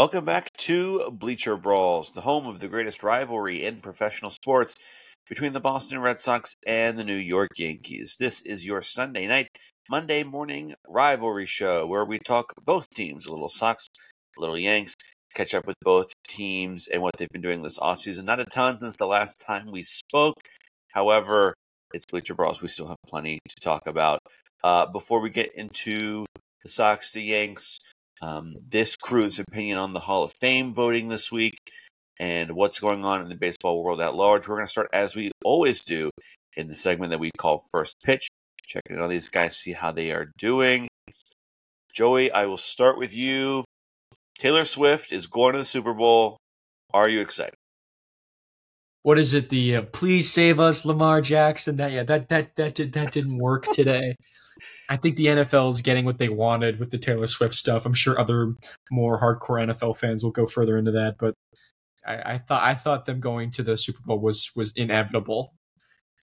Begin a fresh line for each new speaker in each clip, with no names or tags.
Welcome back to Bleacher Brawls, the home of the greatest rivalry in professional sports between the Boston Red Sox and the New York Yankees. This is your Sunday night, Monday morning rivalry show where we talk both teams, a little Sox, a little Yanks, catch up with both teams and what they've been doing this offseason. Not a ton since the last time we spoke. However, it's Bleacher Brawls. We still have plenty to talk about. Uh, before we get into the Sox, the Yanks, um, this crew's opinion on the Hall of Fame voting this week and what's going on in the baseball world at large. We're going to start as we always do in the segment that we call First Pitch. Checking in on these guys, see how they are doing. Joey, I will start with you. Taylor Swift is going to the Super Bowl. Are you excited?
What is it? The uh, "Please Save Us, Lamar Jackson." That yeah, that that that did that didn't work today. I think the NFL is getting what they wanted with the Taylor Swift stuff. I'm sure other more hardcore NFL fans will go further into that, but I, I thought I thought them going to the Super Bowl was was inevitable.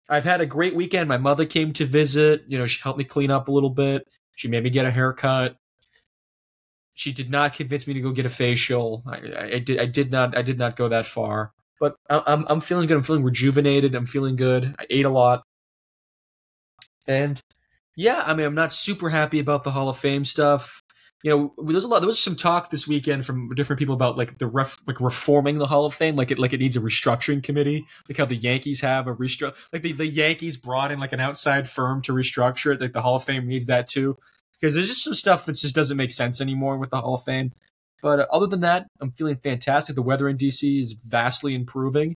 I've had a great weekend. My mother came to visit. You know, she helped me clean up a little bit. She made me get a haircut. She did not convince me to go get a facial. I, I, did. I did not. I did not go that far. But I'm I'm feeling good. I'm feeling rejuvenated. I'm feeling good. I ate a lot, and yeah, I mean, I'm not super happy about the Hall of Fame stuff. You know, there's a lot. There was some talk this weekend from different people about like the ref, like reforming the Hall of Fame, like it, like it needs a restructuring committee, like how the Yankees have a restructure. Like the, the Yankees brought in like an outside firm to restructure it. Like the Hall of Fame needs that too, because there's just some stuff that just doesn't make sense anymore with the Hall of Fame. But uh, other than that, I'm feeling fantastic. The weather in DC is vastly improving,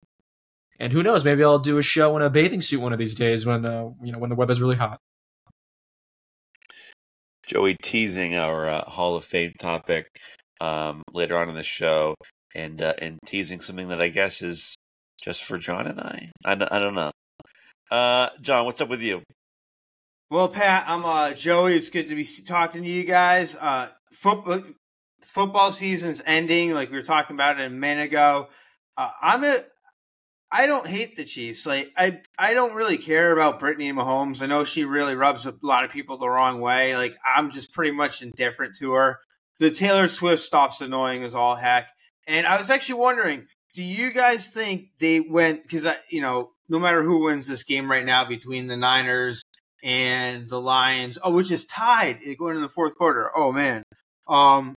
and who knows? Maybe I'll do a show in a bathing suit one of these days when uh, you know when the weather's really hot.
Joey teasing our uh, Hall of Fame topic um, later on in the show, and uh, and teasing something that I guess is just for John and I. I, I don't know. Uh, John, what's up with you?
Well, Pat, I'm uh, Joey. It's good to be talking to you guys. Uh, football football season's ending, like we were talking about it a minute ago. Uh, I'm a I don't hate the Chiefs. Like I, I don't really care about Brittany Mahomes. I know she really rubs a lot of people the wrong way. Like I'm just pretty much indifferent to her. The Taylor Swift stuff's annoying as all heck. And I was actually wondering, do you guys think they went because I, you know, no matter who wins this game right now between the Niners and the Lions, oh, which is tied going into the fourth quarter. Oh man, um,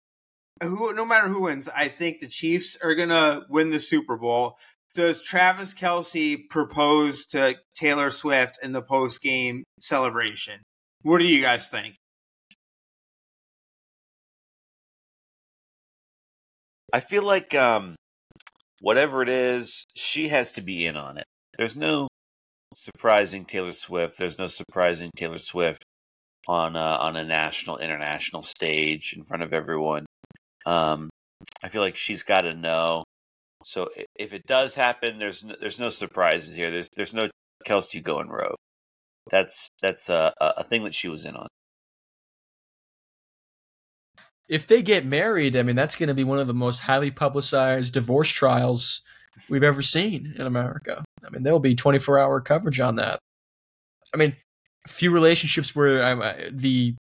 who, no matter who wins, I think the Chiefs are gonna win the Super Bowl does Travis Kelce propose to Taylor Swift in the post game celebration? What do you guys think?
I feel like um, whatever it is, she has to be in on it. There's no surprising Taylor Swift. There's no surprising Taylor Swift on a, on a national, international stage in front of everyone. Um, I feel like she's got to know so if it does happen, there's no, there's no surprises here. There's there's no Kelce going rogue. That's that's a a thing that she was in on.
If they get married, I mean that's going to be one of the most highly publicized divorce trials we've ever seen in America. I mean there'll be 24 hour coverage on that. I mean, few relationships where um, the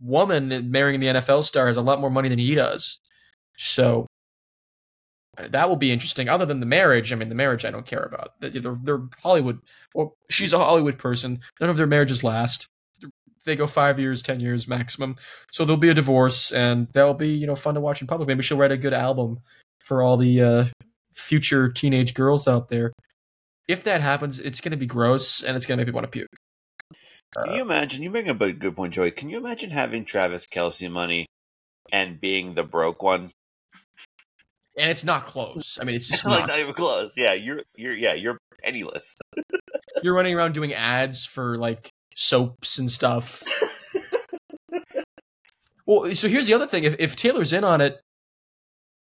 woman marrying the NFL star has a lot more money than he does. So that will be interesting. Other than the marriage, I mean, the marriage I don't care about. They're, they're Hollywood. Well, she's a Hollywood person. None of their marriages last. They go five years, ten years maximum. So there'll be a divorce, and that'll be you know fun to watch in public. Maybe she'll write a good album for all the uh, future teenage girls out there. If that happens, it's going to be gross, and it's going to make me want to puke.
Can you imagine? You bring up a good point, Joey. Can you imagine having Travis Kelce money and being the broke one?
And it's not close. I mean, it's just
like
not,
not even close. Yeah, you're you're yeah you're penniless.
you're running around doing ads for like soaps and stuff. well, so here's the other thing: if if Taylor's in on it,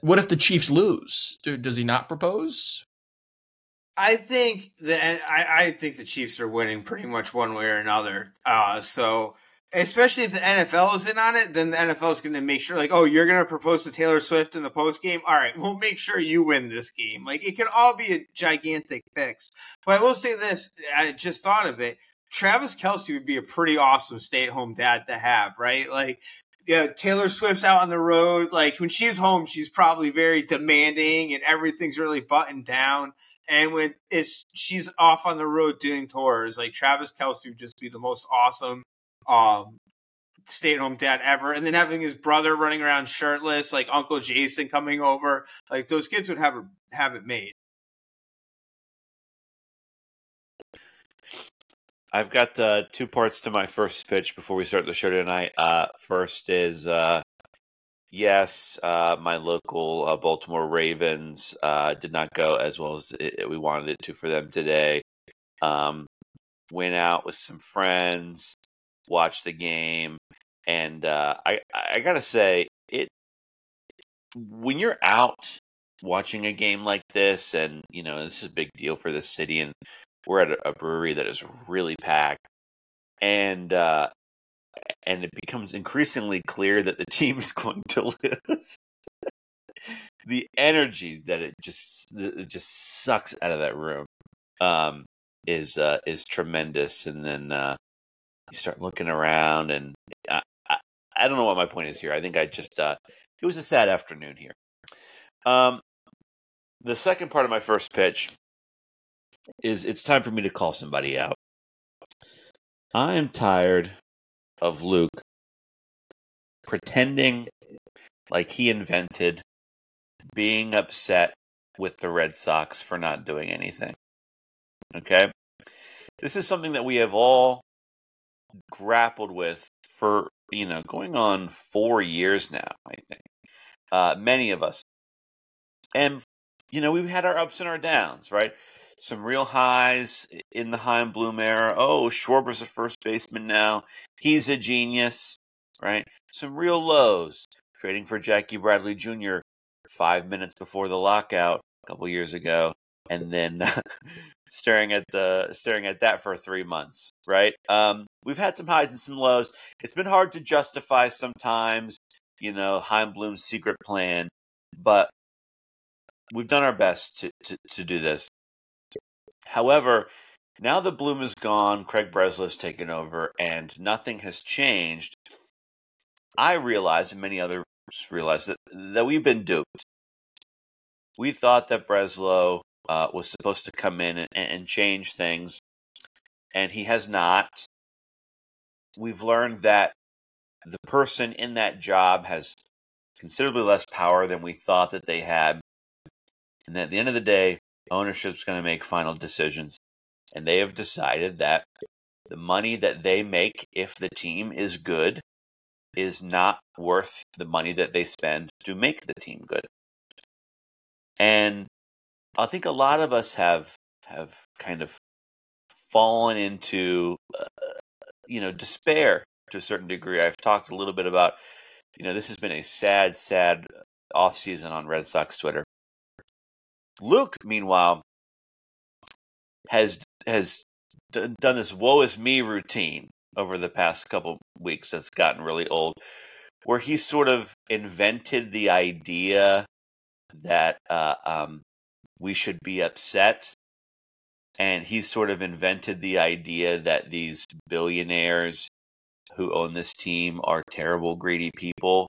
what if the Chiefs lose? Do, does he not propose?
I think that I, I think the Chiefs are winning pretty much one way or another. Uh, so especially if the NFL is in on it, then the NFL is going to make sure, like, oh, you're going to propose to Taylor Swift in the post game. All right, we'll make sure you win this game. Like, it could all be a gigantic fix. But I will say this: I just thought of it. Travis Kelce would be a pretty awesome stay at home dad to have, right? Like, yeah, Taylor Swift's out on the road. Like when she's home, she's probably very demanding and everything's really buttoned down. And when it's she's off on the road doing tours, like Travis Kelce would just be the most awesome um, stay at home dad ever. And then having his brother running around shirtless, like Uncle Jason coming over, like those kids would have have it made.
I've got uh, two parts to my first pitch before we start the show tonight. Uh, first is uh, yes, uh, my local uh, Baltimore Ravens uh, did not go as well as it, we wanted it to for them today. Um, went out with some friends, watched the game, and I I gotta say it when you're out watching a game like this, and you know this is a big deal for the city and we're at a, brewery that is really packed, and uh, and it becomes increasingly clear that the team is going to lose. the energy that it just it just sucks out of that room um, is uh, is tremendous, and then uh, you start looking around, and I, I, I don't know what my point is here. I think I just uh, it was a sad afternoon here. Um, the second part of my first pitch is it's time for me to call somebody out. I am tired of Luke pretending like he invented being upset with the Red Sox for not doing anything. Okay? This is something that we have all grappled with for, you know, going on four years now, I think. Uh, many of us. And, you know, we've had our ups and our downs, right? some real highs in the Chaim Bloom era. Oh, Schwarber's a first baseman now. He's a genius, right? Some real lows. Trading for Jackie Bradley Jr. five minutes before the lockout a couple years ago, and then staring at the staring at that for three months, right? Um, we've had some highs and some lows. It's been hard to justify sometimes, you know, Chaim Bloom's secret plan, but we've done our best to, to, to do this. However, now that Bloom is gone, Craig Breslow has taken over, and nothing has changed. I realize, and many others realize, that, that we've been duped. We thought that Breslow uh, was supposed to come in and, and change things, and he has not. We've learned that the person in that job has considerably less power than we thought that they had. And at the end of the day, ownership's going to make final decisions. And they have decided that the money that they make, if the team is good, is not worth the money that they spend to make the team good. And I think a lot of us have have kind of fallen into uh, you know despair to a certain degree. I've talked a little bit about you know this has been a sad sad off season on Red Sox Twitter. Luke, meanwhile, has has done this "woe is me" routine over the past couple weeks. That's gotten really old, where he sort of invented the idea that uh, um, we should be upset, and he sort of invented the idea that these billionaires who own this team are terrible, greedy people,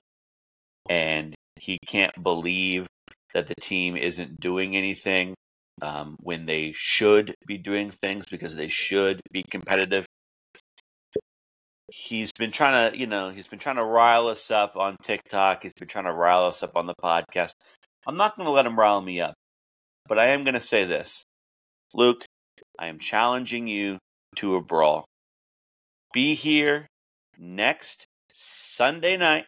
and he can't believe that the team isn't doing anything um, when they should be doing things because they should be competitive. He's been trying to, you know, he's been trying to rile us up on TikTok. He's been trying to rile us up on the podcast. I'm not going to let him rile me up, but I am going to say this. Luke, I am challenging you to a brawl. Be here next Sunday night.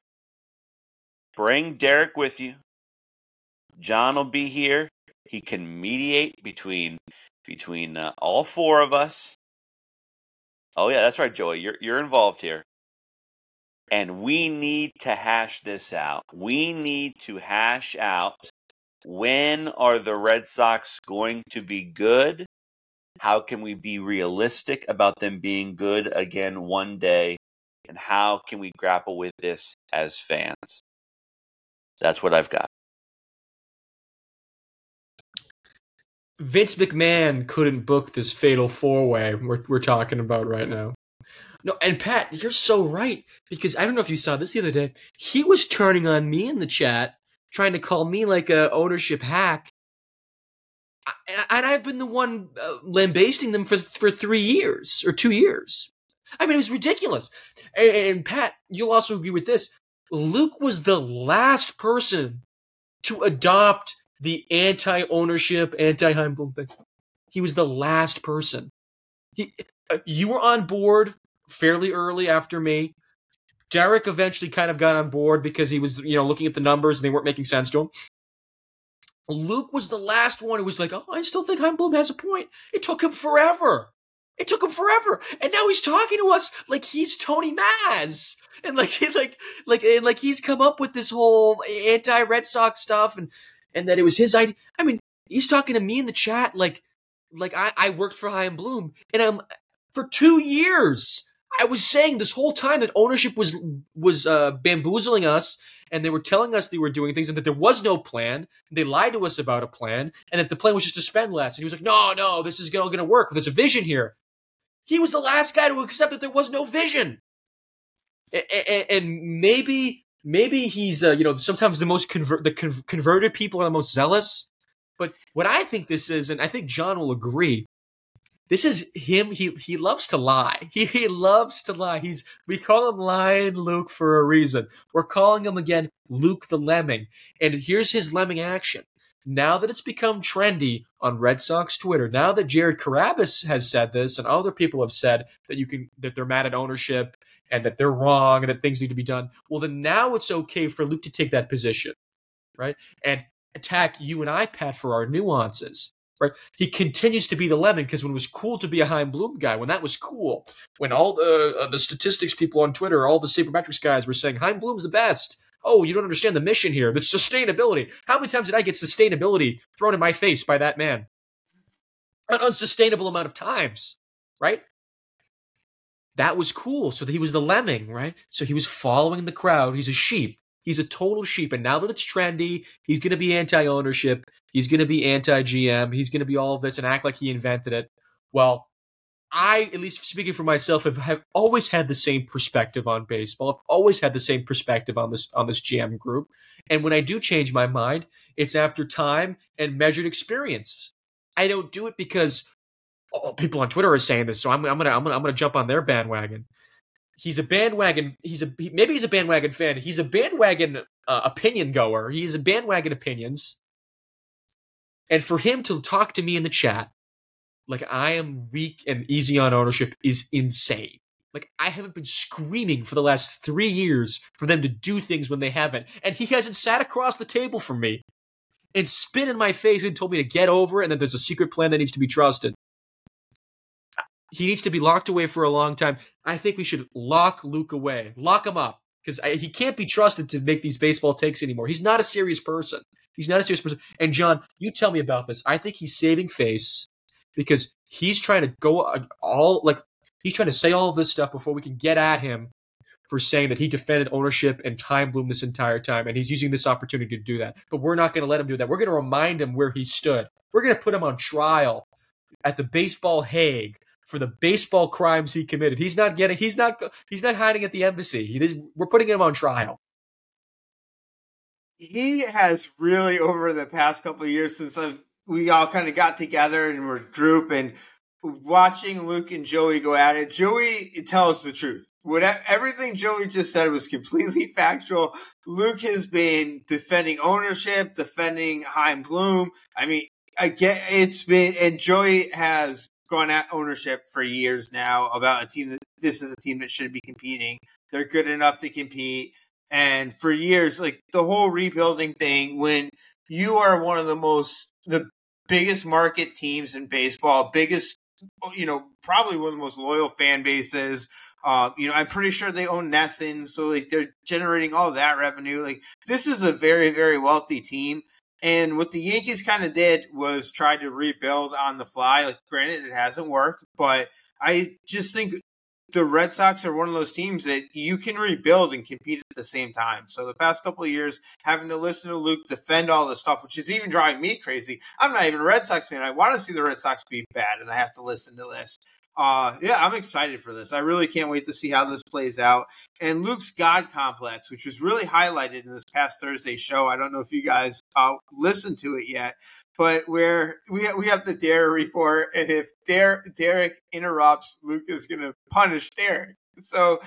Bring Derrik with you. John will be here. He can mediate between between uh, all four of us. Oh yeah, that's right, Joey. You're you're involved here. And we need to hash this out. We need to hash out when are the Red Sox going to be good? How can we be realistic about them being good again one day? And how can we grapple with this as fans? That's what I've got.
Vince McMahon couldn't book this fatal four way we're, we're talking about right now. No, and Pat, you're so right because I don't know if you saw this the other day. He was turning on me in the chat, trying to call me like a ownership hack, and I've been the one uh, lambasting them for for three years or two years. I mean, it was ridiculous. And, and Pat, you'll also agree with this. Luke was the last person to adopt the anti-ownership, anti-Chaim thing. He was the last person. He, uh, you were on board fairly early after me. Derrik eventually kind of got on board because he was, you know, looking at the numbers and they weren't making sense to him. Luke was the last one who was like, "Oh, I still think Chaim Bloom has a point." It took him forever. It took him forever, and now he's talking to us like he's Tony Mazz, and like, like, like, and like he's come up with this whole anti-Red Sox stuff, and and that it was his idea. I mean, he's talking to me in the chat like, like I, I worked for Chaim Bloom, and I'm for two years. I was saying this whole time that ownership was was uh, bamboozling us, and they were telling us they were doing things, and that there was no plan. They lied to us about a plan, and that the plan was just to spend less. And he was like, "No, no, this is all going to work. There's a vision here." He was the last guy to accept that there was no vision, and, maybe maybe he's uh, you know sometimes the most convert the con- converted people are the most zealous. But what I think this is, and I think John will agree, this is him. He he loves to lie. He he loves to lie. He's we call him Lion Luke for a reason. We're calling him again Luke the Lemming. And here's his lemming action. Now that it's become trendy on Red Sox Twitter, now that Jared Carrabis has said this, and other people have said that you can that they're mad at ownership and that they're wrong and that things need to be done. Well, then now it's okay for Luke to take that position, right? And attack you and I, Pat, for our nuances right? He continues to be the lemon because when it was cool to be a Chaim Bloom guy, when that was cool, when all the uh, the statistics people on Twitter, all the sabermetrics guys were saying Chaim Bloom's the best. Oh, you don't understand the mission here. The sustainability. How many times did I get sustainability thrown in my face by that man? An unsustainable amount of times, right? That was cool. So he was the lemming, right? So he was following the crowd. He's a sheep. He's a total sheep. And now that it's trendy, he's going to be anti ownership. He's going to be anti GM. He's going to be all of this and act like he invented it. Well, I, at least speaking for myself, have, have always had the same perspective on baseball. I've always had the same perspective on this on this GM group. And when I do change my mind, it's after time and measured experience. I don't do it because oh, people on Twitter are saying this, so I'm, I'm gonna I'm gonna I'm gonna jump on their bandwagon he's a bandwagon. He's a maybe he's a bandwagon fan. He's a bandwagon uh, opinion goer. He's a bandwagon opinions. And for him to talk to me in the chat like I am weak and easy on ownership is insane. Like I haven't been screaming for the last three years for them to do things when they haven't, and he hasn't sat across the table from me and spit in my face and told me to get over it and that there's a secret plan that needs to be trusted. He needs to be locked away for a long time. I think we should lock Luke away, lock him up, because he can't be trusted to make these baseball takes anymore. He's not a serious person. He's not a serious person. And John, you tell me about this. I think he's saving face because he's trying to go uh, all like he's trying to say all this stuff before we can get at him for saying that he defended ownership and Chaim Bloom this entire time, and he's using this opportunity to do that. But we're not going to let him do that. We're going to remind him where he stood. We're going to put him on trial at the baseball Hague for the baseball crimes he committed. He's not getting. He's not. He's not hiding at the embassy. He we're putting him on trial.
He has really over the past couple of years since I've, we all kind of got together and we're group and watching Luke and Joey go at it. Joey tells the truth. What everything Joey just said was completely factual. Luke has been defending ownership, defending Chaim Bloom. I mean, I get it's been and Joey has gone at ownership for years now about a team that this is a team that should be competing. They're good enough to compete. And for years, like the whole rebuilding thing, when you are one of the most, the biggest market teams in baseball, biggest, you know, probably one of the most loyal fan bases. Uh, you know, I'm pretty sure they own NESN, so like they're generating all that revenue. Like this is a very, very wealthy team. And what the Yankees kind of did was try to rebuild on the fly. Like, granted, it hasn't worked, but I just think the Red Sox are one of those teams that you can rebuild and compete at the same time. So the past couple of years, having to listen to Luke defend all this stuff, which is even driving me crazy. I'm not even a Red Sox fan. I want to see the Red Sox be bad, and I have to listen to this. Uh, yeah, I'm excited for this. I really can't wait to see how this plays out. And Luke's God complex, which was really highlighted in this past Thursday show. I don't know if you guys uh, listened to it yet, but where we we have the Dare report, and if Dare, Derrik interrupts, Luke is going to punish Derrik. So,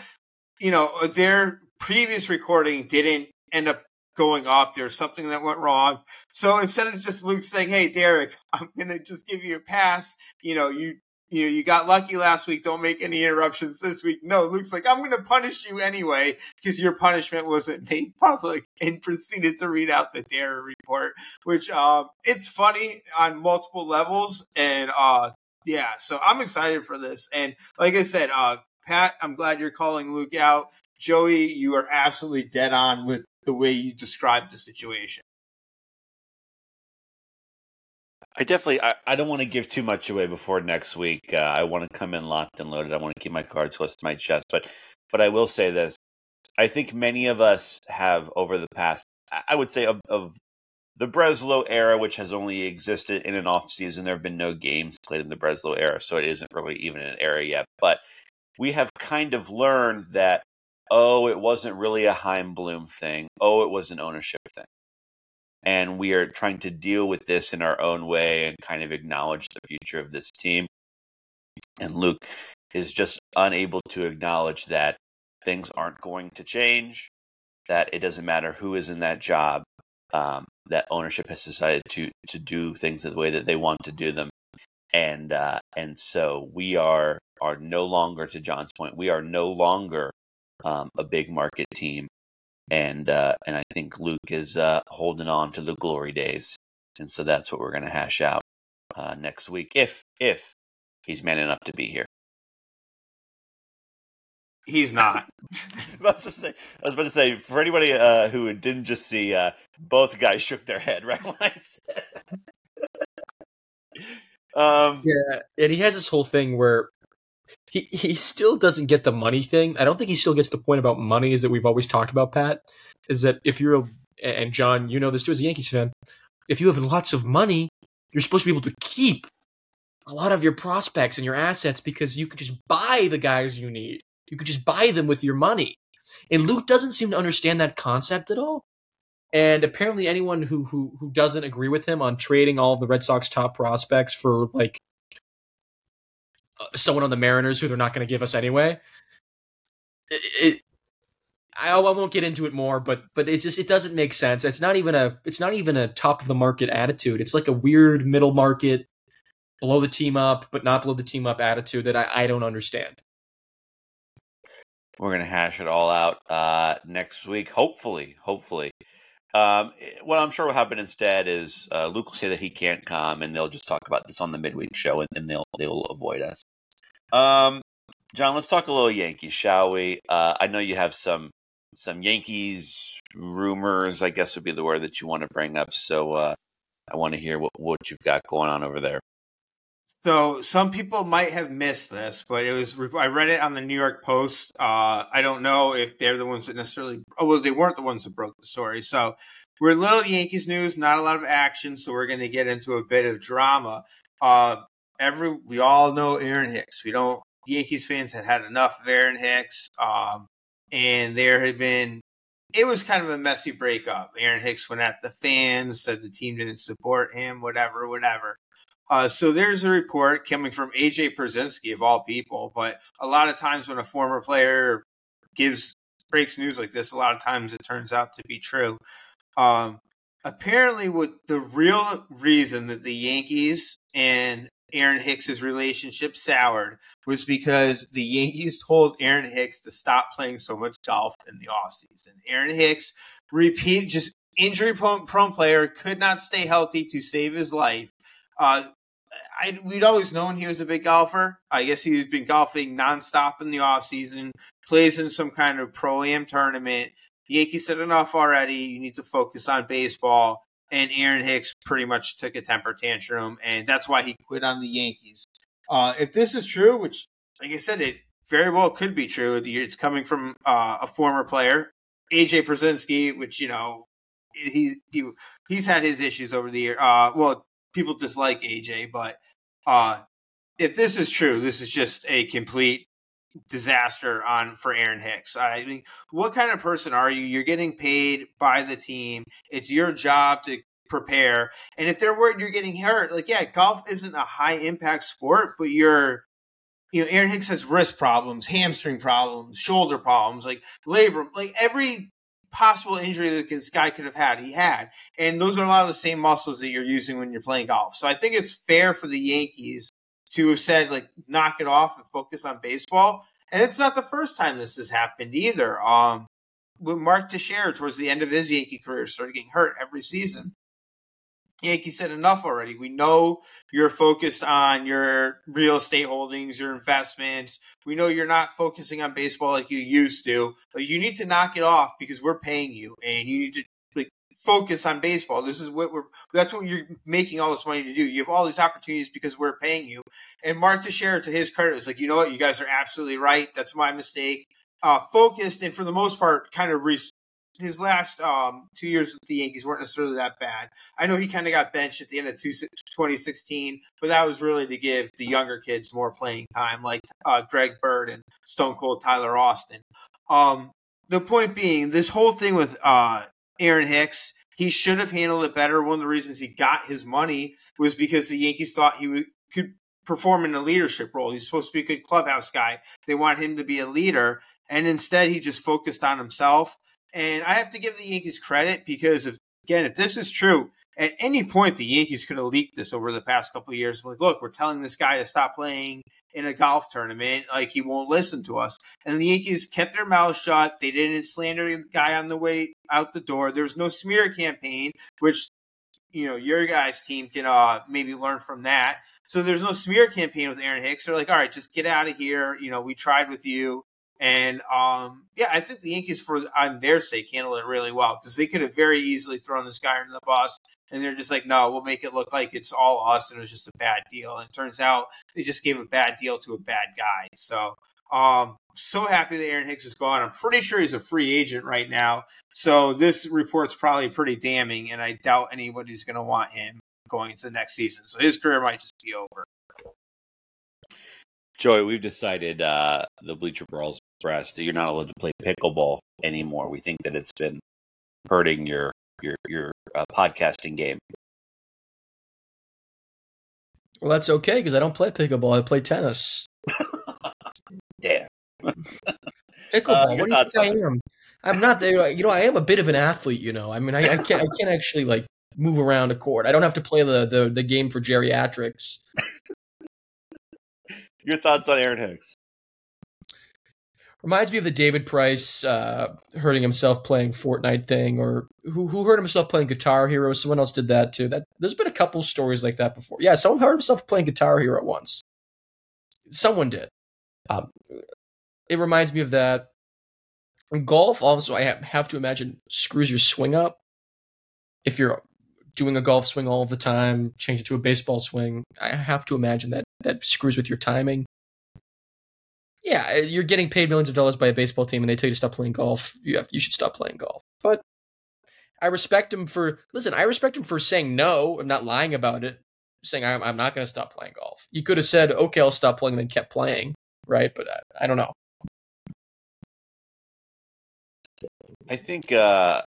you know, their previous recording didn't end up going up. There's something that went wrong. So instead of just Luke saying, "Hey, Derrik, I'm going to just give you a pass," you know, you you know, you got lucky last week. Don't make any interruptions this week. No, Luke's like, I'm going to punish you anyway because your punishment wasn't made public and proceeded to read out the dare report, which, um, it's funny on multiple levels. And, uh, yeah, so I'm excited for this. And like I said, uh, Pat, I'm glad you're calling Luke out. Joey, you are absolutely dead on with the way you described the situation.
I definitely I, I don't want to give too much away before next week. Uh, I want to come in locked and loaded. I want to keep my cards close to my chest. But but I will say this: I think many of us have over the past, I would say, of, of the Breslow era, which has only existed in an off season. There have been no games played in the Breslow era, so it isn't really even an era yet. But we have kind of learned that oh, it wasn't really a Chaim Bloom thing. Oh, it was an ownership thing and we are trying to deal with this in our own way and kind of acknowledge the future of this team. And Luke is just unable to acknowledge that things aren't going to change, that it doesn't matter who is in that job, um, that ownership has decided to to do things the way that they want to do them, and uh, and so we are are no longer, to John's point, we are no longer um, a big market team and uh, and I think Luke is uh, holding on to the glory days, and so that's what we're going to hash out uh, next week if if he's man enough to be here.
He's not.
I was say, I was about to say for anybody uh, who didn't just see, uh, both guys shook their head right when I said.
um, yeah, and he has this whole thing where he he still doesn't get the money thing. I don't think he still gets the point about money is that we've always talked about, Pat, is that if you're a, and John, you know this too as a Yankees fan, if you have lots of money, you're supposed to be able to keep a lot of your prospects and your assets because you could just buy the guys you need. You could just buy them with your money. And Luke doesn't seem to understand that concept at all. And apparently anyone who who who doesn't agree with him on trading all the Red Sox top prospects for like someone on the Mariners who they're not going to give us anyway. It, it, I, I won't get into it more, but but it just it doesn't make sense. It's not even a it's not even a top of the market attitude. It's like a weird middle market, blow the team up but not blow the team up attitude that I, I don't understand.
We're gonna hash it all out uh, next week, hopefully. Hopefully, um, what I'm sure will happen instead is uh, Luke will say that he can't come, and they'll just talk about this on the midweek show, and, and they'll they'll avoid us. Um, John, let's talk a little Yankees, shall we? Uh, I know you have some some Yankees rumors. I guess would be the word that you want to bring up. So uh, I want to hear what what you've got going on over there.
So some people might have missed this, but it was I read it on the New York Post. Uh, I don't know if they're the ones that necessarily. Oh well, they weren't the ones that broke the story. So we're a little Yankees news, not a lot of action. So we're going to get into a bit of drama. Uh, every we all know Aaron Hicks. We don't Yankees fans had had enough of Aaron Hicks, um, and there had been. It was kind of a messy breakup. Aaron Hicks went at the fans, said the team didn't support him, whatever, whatever. Uh, so there's a report coming from AJ Pierzynski of all people, but a lot of times when a former player gives breaks news like this, a lot of times it turns out to be true. Um, apparently, what the real reason that the Yankees and Aaron Hicks's relationship soured was because the Yankees told Aaron Hicks to stop playing so much golf in the offseason. Aaron Hicks, repeat, just injury prone player, could not stay healthy to save his life. Uh, I, we'd always known he was a big golfer. I guess he's been golfing nonstop in the off season. plays in some kind of pro am tournament. The Yankees said enough already. You need to focus on baseball. And Aaron Hicks pretty much took a temper tantrum, and that's why he quit on the Yankees. Uh, if this is true, which, like I said, it very well could be true. It's coming from uh, a former player, AJ Pierzynski, which you know he, he he's had his issues over the year. Uh, well, people dislike AJ, but uh, if this is true, this is just a complete disaster on for Aaron Hicks. I mean, what kind of person are you? You're getting paid by the team. It's your job to prepare. And if they're worried you're getting hurt, like yeah, golf isn't a high impact sport, but you're you know, Aaron Hicks has wrist problems, hamstring problems, shoulder problems, like labor, like every possible injury that this guy could have had, he had. And those are a lot of the same muscles that you're using when you're playing golf. So I think it's fair for the Yankees to have said, like, knock it off and focus on baseball. And it's not the first time this has happened either. Um, with Mark Teixeira towards the end of his Yankee career started getting hurt every season. Yankees said enough already. We know you're focused on your real estate holdings, your investments. We know you're not focusing on baseball like you used to. But you need to knock it off because we're paying you, and you need to like focus on baseball. This is what we're. That's what you're making all this money to do. You have all these opportunities because we're paying you. And Mark Teixeira, to his credit, is like, you know what, you guys are absolutely right. That's my mistake. Uh, focused and for the most part, kind of re- his last um, two years with the Yankees weren't necessarily that bad. I know he kind of got benched at the end of two, 2016, but that was really to give the younger kids more playing time, like uh, Greg Bird and Stone Cold Tyler Austin. Um, the point being, this whole thing with uh, Aaron Hicks, he should have handled it better. One of the reasons he got his money was because the Yankees thought he could perform in a leadership role. He's supposed to be a good clubhouse guy. They want him to be a leader. And instead, he just focused on himself and I have to give the Yankees credit because, if, again, if this is true, at any point the Yankees could have leaked this over the past couple of years. Like, look, we're telling this guy to stop playing in a golf tournament. Like, he won't listen to us. And the Yankees kept their mouths shut. They didn't slander the guy on the way out the door. There was no smear campaign, which you know your guys' team can uh, maybe learn from that. So there's no smear campaign with Aaron Hicks. They're like, all right, just get out of here. You know, we tried with you. And um, yeah, I think the Yankees, for on their sake, handled it really well because they could have very easily thrown this guy under the bus, and they're just like, "No, we'll make it look like it's all us, and it was just a bad deal." And it turns out they just gave a bad deal to a bad guy. So, um, so happy that Aaron Hicks is gone. I'm pretty sure he's a free agent right now. So this report's probably pretty damning, and I doubt anybody's going to want him going into the next season. So his career might just be over.
Joey, we've decided uh, the Bleacher Brawls that you're not allowed to play pickleball anymore. We think that it's been hurting your your your uh, podcasting game.
Well, that's okay because I don't play pickleball. I play tennis.
Damn.
pickleball. Uh, what do you think I am? I'm not there. You know, I am a bit of an athlete. You know, I mean, I, I can't. I can't actually like move around a court. I don't have to play the the, the game for geriatrics.
Your thoughts on Aaron Hicks?
Reminds me of the David Price uh, hurting himself playing Fortnite thing, or who who hurt himself playing Guitar Hero. Someone else did that too. That there's been a couple stories like that before. Yeah, someone hurt himself playing Guitar Hero once. Someone did. Um, it reminds me of that. golf, also, I have to imagine screws your swing up. If you're doing a golf swing all the time, change it to a baseball swing. I have to imagine that that screws with your timing. Yeah, uh, you're getting paid millions of dollars by a baseball team, and they tell you to stop playing golf. You have you should stop playing golf. But I respect him for listen. I respect him for saying no and not lying about it, saying I'm, I'm not going to stop playing golf. You could have said okay, I'll stop playing, and then kept playing, right? But I, I don't know.
I think uh,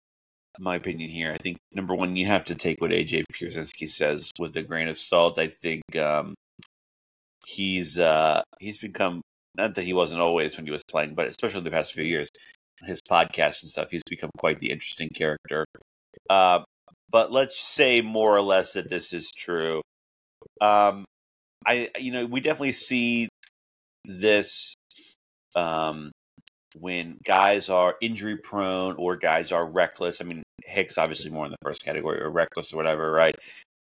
my opinion here. I think number one, you have to take what AJ Pierzynski says with a grain of salt. I think um, he's uh, he's become not that he wasn't always when he was playing, but especially the past few years, his podcast and stuff, he's become quite the interesting character. Uh, but let's say more or less that this is true. Um, I you know we definitely see this um, when guys are injury prone or guys are reckless. I mean, Hicks obviously more in the first category or reckless or whatever, right?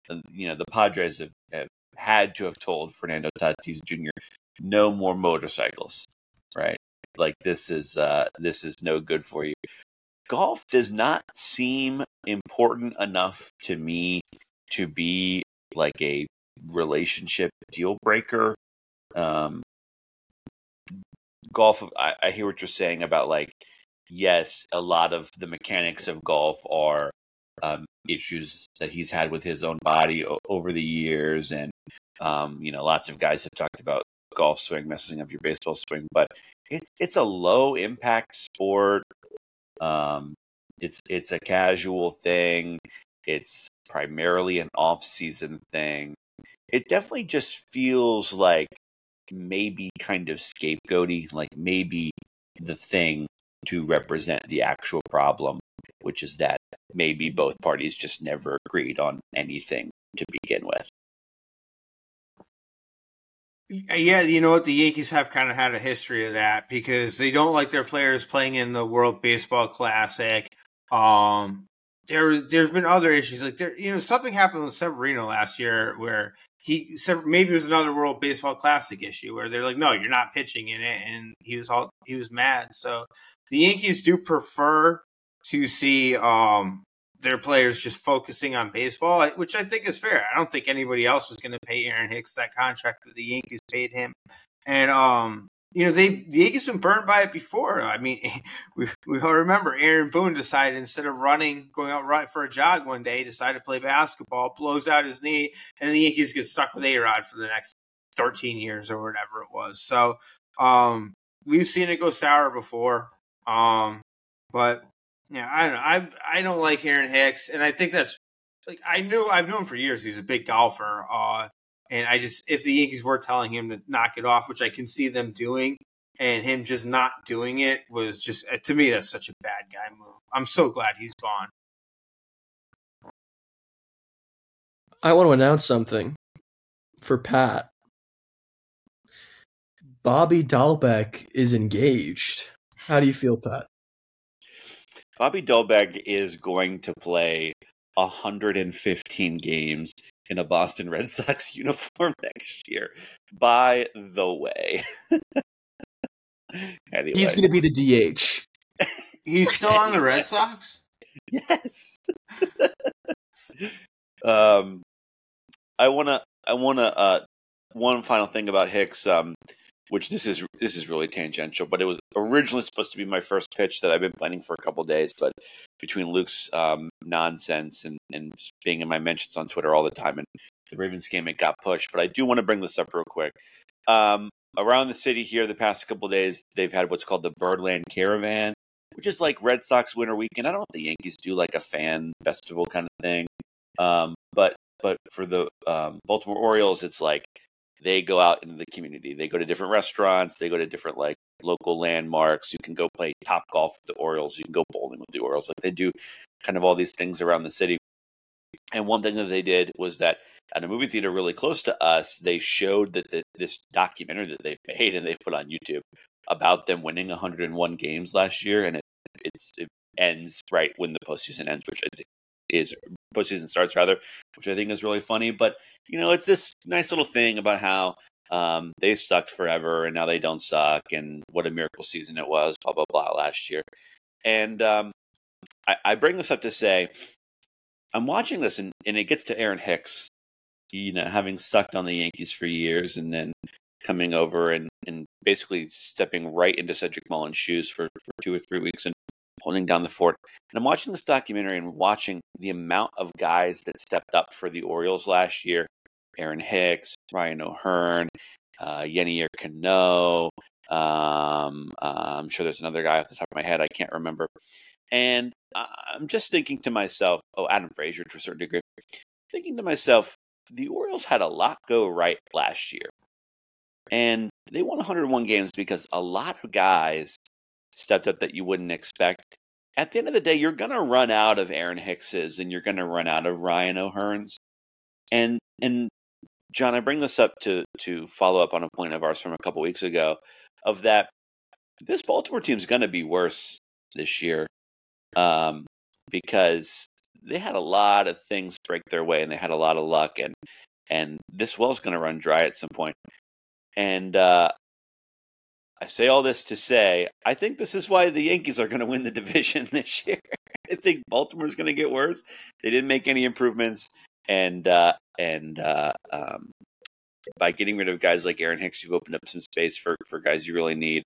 And, you know, the Padres have, have had to have told Fernando Tatis Jr. no more motorcycles, right? Like this is uh, this is no good for you. Golf does not seem important enough to me to be like a relationship deal breaker. Um, golf, I, I hear what you're saying about like yes, a lot of the mechanics of golf are um, issues that he's had with his own body o- over the years, and Um, you know, lots of guys have talked about golf swing messing up your baseball swing, but it's it's a low impact sport. Um, it's it's a casual thing. It's primarily an off season thing. It definitely just feels like maybe kind of scapegoaty, like maybe the thing to represent the actual problem, which is that maybe both parties just never agreed on anything to begin with.
Yeah, you know what? The Yankees have kind of had a history of that because they don't like their players playing in the World Baseball Classic. Um, there, there's been other issues like there. You know, something happened with Severino last year where he maybe it was another World Baseball Classic issue where they're like, "No, you're not pitching in it," and he was all he was mad. So the Yankees do prefer to see um, their players just focusing on baseball, which I think is fair. I don't think anybody else was going to pay Aaron Hicks that contract that the Yankees paid him. And um, you know, they the Yankees been burned by it before. I mean, we we all remember Aaron Boone decided instead of running, going out right for a jog one day, decided to play basketball, blows out his knee, and the Yankees get stuck with A Rod for the next thirteen years or whatever it was. So um, we've seen it go sour before. Um, but yeah, I don't know. I I don't like Aaron Hicks, and I think that's like I knew I've known for years he's a big golfer. Uh, and I just if the Yankees were telling him to knock it off, which I can see them doing, and him just not doing it was just uh, to me that's such a bad guy move. I'm so glad he's gone.
I want to announce something for Pat. Bobby Dalbec is engaged. How do you feel, Pat?
Bobby Dalbec is going to play 115 games in a Boston Red Sox uniform next year. By the way.
anyway. He's going to be the DH.
He's still on the Red Sox?
Yes. um I want to I want to uh one final thing about Hicks um which this is this is really tangential, but it was originally supposed to be my first pitch that I've been planning for a couple days. But between Luke's um, nonsense and and being in my mentions on Twitter all the time and the Ravens game, it got pushed. But I do want to bring this up real quick. Um, around the city here, the past couple days, they've had what's called the Birdland Caravan, which is like Red Sox winter weekend. I don't know if the Yankees do like a fan festival kind of thing, um, but but for the um, Baltimore Orioles, it's like they go out into the community. They go to different restaurants. They go to different like local landmarks. You can go play top golf with the Orioles. You can go bowling with the Orioles. Like they do kind of all these things around the city. And one thing that they did was that at a movie theater really close to us, they showed that the, this documentary that they've made and they've put on YouTube about them winning 101 games last year, and it it ends right when the postseason ends, which I think is postseason starts rather, which I think is really funny. But you know, it's this nice little thing about how um, they sucked forever and now they don't suck, and what a miracle season it was, blah blah blah last year. And um, I, I bring this up to say, I'm watching this, and, and it gets to Aaron Hicks, you know, having sucked on the Yankees for years, and then coming over and, and basically stepping right into Cedric Mullins' shoes for, for two or three weeks and holding down the fort. And I'm watching this documentary and watching the amount of guys that stepped up for the Orioles last year. Aaron Hicks, Ryan O'Hearn, uh, Yennier Cano. Um, uh, I'm sure there's another guy off the top of my head. I can't remember. And I'm just thinking to myself, oh, Adam Frazier to a certain degree, thinking to myself, the Orioles had a lot go right last year. And they won 101 games because a lot of guys stepped up that you wouldn't expect. At the end of the day, you're going to run out of Aaron Hicks's and you're going to run out of Ryan O'Hearn's. And and John, I bring this up to to follow up on a point of ours from a couple weeks ago of that this Baltimore team's going to be worse this year um, because they had a lot of things break their way and they had a lot of luck and and this well's going to run dry at some point. And uh, I say all this to say, I think this is why the Yankees are going to win the division this year. I think Baltimore's going to get worse. They didn't make any improvements, and uh, and uh, um, by getting rid of guys like Aaron Hicks, you've opened up some space for for guys you really need.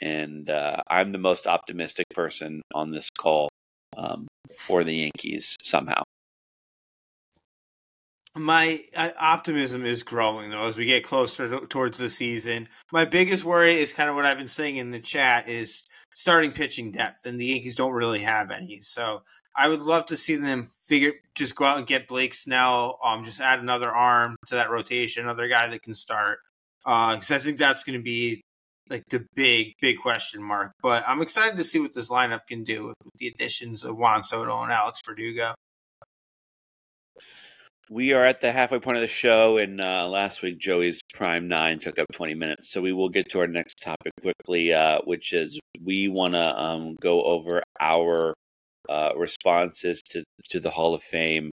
And uh, I'm the most optimistic person on this call um, for the Yankees somehow.
My uh, optimism is growing though as we get closer to, towards the season. My biggest worry is kind of what I've been saying in the chat is starting pitching depth, and the Yankees don't really have any. So I would love to see them figure just go out and get Blake Snell, um, just add another arm to that rotation, another guy that can start. Because uh, I think that's going to be like the big, big question mark. But I'm excited to see what this lineup can do with, with the additions of Juan Soto and Alex Verdugo.
We are at the halfway point of the show, and uh, last week Joey's prime nine took up 20 minutes. So we will get to our next topic quickly, uh, which is we want to um, go over our uh, responses to, to the Hall of Fame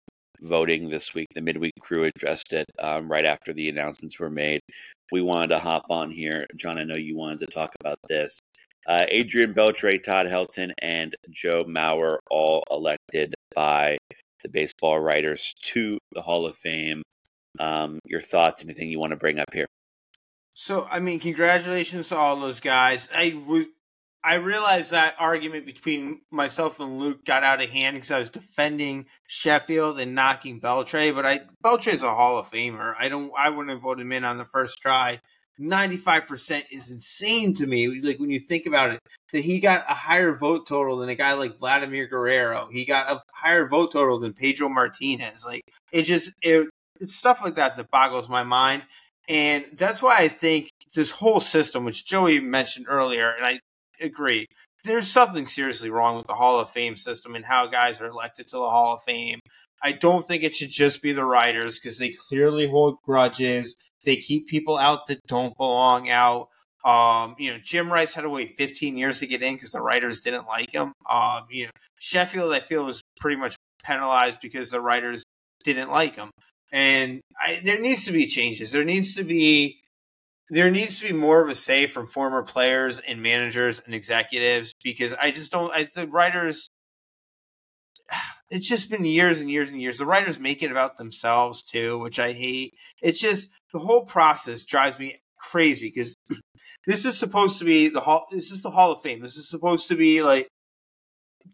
voting this week. The midweek crew addressed it um, right after the announcements were made. We wanted to hop on here. John, I know you wanted to talk about this. Uh, Adrian Beltre, Todd Helton, and Joe Mauer all elected by the baseball writers to the Hall of Fame. Um, your thoughts? Anything you want to bring up here?
So, I mean, congratulations to all those guys. I re- I realized that argument between myself and Luke got out of hand because I was defending Sheffield and knocking Beltre, but I is a Hall of Famer. I don't. I wouldn't have voted him in on the first try. 95% is insane to me. Like when you think about it, that he got a higher vote total than a guy like Vladimir Guerrero. He got a higher vote total than Pedro Martinez. Like it just it, it's stuff like that that boggles my mind. And that's why I think this whole system, which Joey mentioned earlier, and I agree, there's something seriously wrong with the Hall of Fame system and how guys are elected to the Hall of Fame. I don't think it should just be the writers because they clearly hold grudges. They keep people out that don't belong out. Um, you know, Jim Rice had to wait 15 years to get in because the writers didn't like him. Um, you know, Sheffield, I feel, was pretty much penalized because the writers didn't like him. And I, there needs to be changes. There needs to be there needs to be more of a say from former players and managers and executives because I just don't. I, the writers it's just been years and years and years. The writers make it about themselves too, which I hate. It's just the whole process drives me crazy because this is supposed to be the hall. This is the Hall of Fame. This is supposed to be like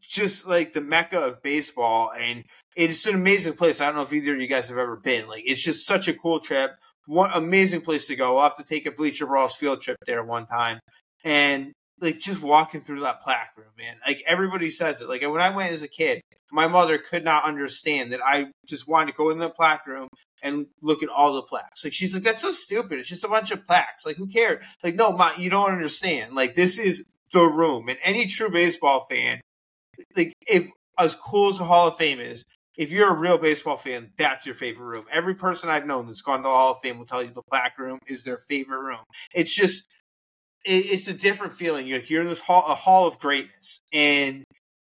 just like the mecca of baseball, and it's an amazing place. I don't know if either of you guys have ever been. Like, it's just such a cool trip. One amazing place to go. I'll have to take a Bleacher Brawls field trip there one time, and like just walking through that plaque room, man. Like everybody says it. Like when I went as a kid, my mother could not understand that I just wanted to go in the plaque room and look at all the plaques. Like she's like, that's so stupid. It's just a bunch of plaques. Like who cares? Like no, ma, you don't understand. Like this is the room, and any true baseball fan, like if as cool as the Hall of Fame is, if you're a real baseball fan, that's your favorite room. Every person I've known that's gone to the Hall of Fame will tell you the plaque room is their favorite room. It's just it's a different feeling. You're, you're in this hall, a hall of greatness, and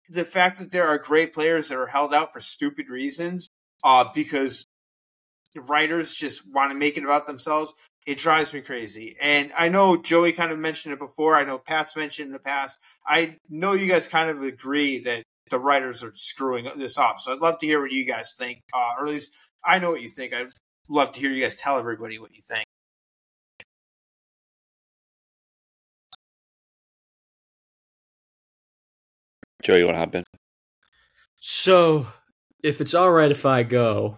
the fact that there are great players that are held out for stupid reasons, uh, because writers just want to make it about themselves, it drives me crazy. And I know Joey kind of mentioned it before. I know Pat's mentioned in the past. I know you guys kind of agree that the writers are screwing this up. So I'd love to hear what you guys think, uh, or at least I know what you think. I'd love to hear you guys tell everybody what you think.
Joe, you hop in?
So, if it's all right if I go,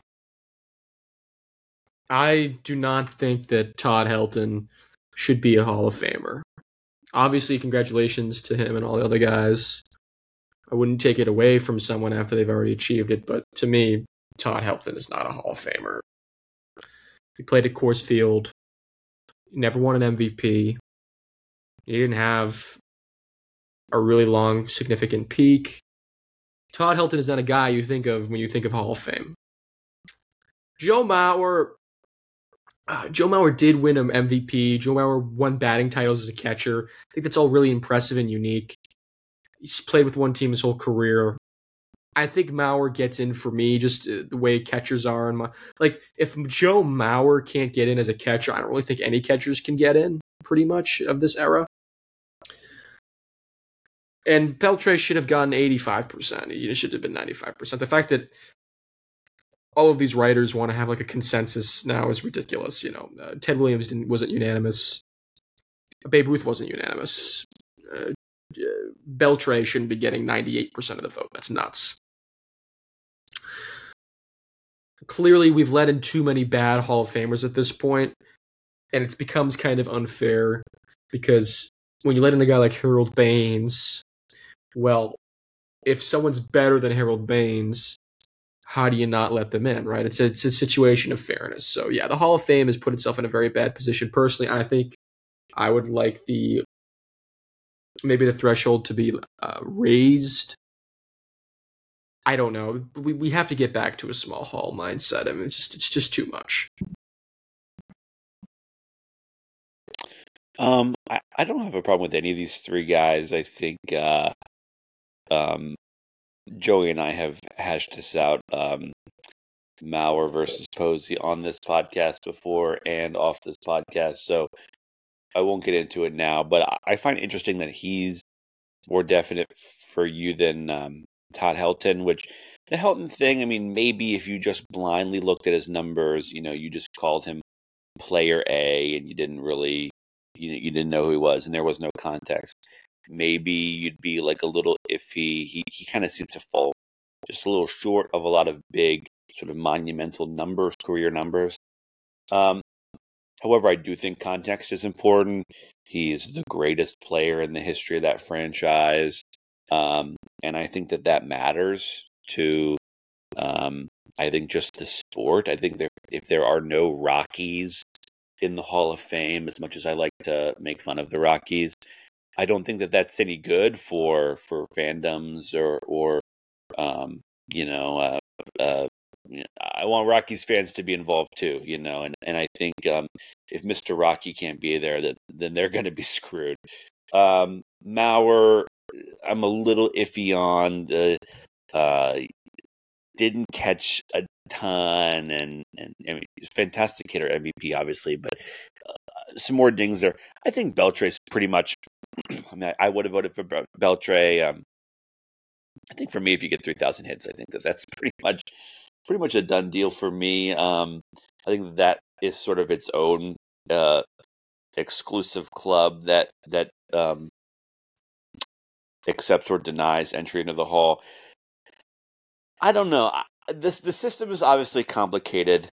I do not think that Todd Helton should be a Hall of Famer. Obviously, congratulations to him and all the other guys. I wouldn't take it away from someone after they've already achieved it, but to me, Todd Helton is not a Hall of Famer. He played at Coors Field, never won an MVP. He didn't have a really long, significant peak. Todd Helton is not a guy you think of when you think of Hall of Fame. Joe Mauer, uh, Joe Mauer did win an MVP. Joe Mauer won batting titles as a catcher. I think that's all really impressive and unique. He's played with one team his whole career. I think Mauer gets in for me, just uh, the way catchers are. And my like, if Joe Mauer can't get in as a catcher, I don't really think any catchers can get in. Pretty much of this era. And Beltre should have gotten 85%. It should have been 95%. The fact that all of these writers want to have like a consensus now is ridiculous. You know, uh, Ted Williams didn't, wasn't unanimous. Babe Ruth wasn't unanimous. Uh, Beltre shouldn't be getting 98% of the vote. That's nuts. clearly we've let in too many bad Hall of Famers at this point, and it becomes kind of unfair because when you let in a guy like Harold Baines, well, if someone's better than Harold Baines, how do you not let them in, right? It's a, it's a situation of fairness. So yeah, the Hall of Fame has put itself in a very bad position. Personally, I think I would like the maybe the threshold to be uh, raised. I don't know. We we have to get back to a small hall mindset. I mean, it's just it's just too much.
Um, I, I don't have a problem with any of these three guys. I think uh, um, Joey and I have hashed this out. Um, versus Posey on this podcast before and off this podcast, so I won't get into it now. But I find interesting that he's more definite for you than um, Todd Helton, which the Helton thing, I mean, maybe if you just blindly looked at his numbers, you know, you just called him player A and you didn't really, you, you didn't know who he was and there was no context. Maybe you'd be like a little iffy. He, he kind of seems to fall just a little short of a lot of big, sort of monumental numbers, career numbers. Um, however, I do think context is important. He's the greatest player in the history of that franchise. Um, and I think that that matters to, um, I think just the sport. I think there, if there are no Rockies in the Hall of Fame, as much as I like to make fun of the Rockies, I don't think that that's any good for for fandoms or or um, you know, uh, uh, I want Rockies fans to be involved too, you know, and, and I think um, if Mr. Rocky can't be there, then then they're going to be screwed. Um, Mauer, I'm a little iffy on the uh, didn't catch a ton, and and I mean, fantastic hitter, MVP, obviously, but uh, some more dings there. I think Beltre's pretty much. I mean, I, I would have voted for Beltre. Um, I think for me, if you get three thousand hits, I think that that's pretty much pretty much a done deal for me. Um, I think that is sort of its own uh, exclusive club that that um, accepts or denies entry into the hall. I don't know. This the system is obviously complicated,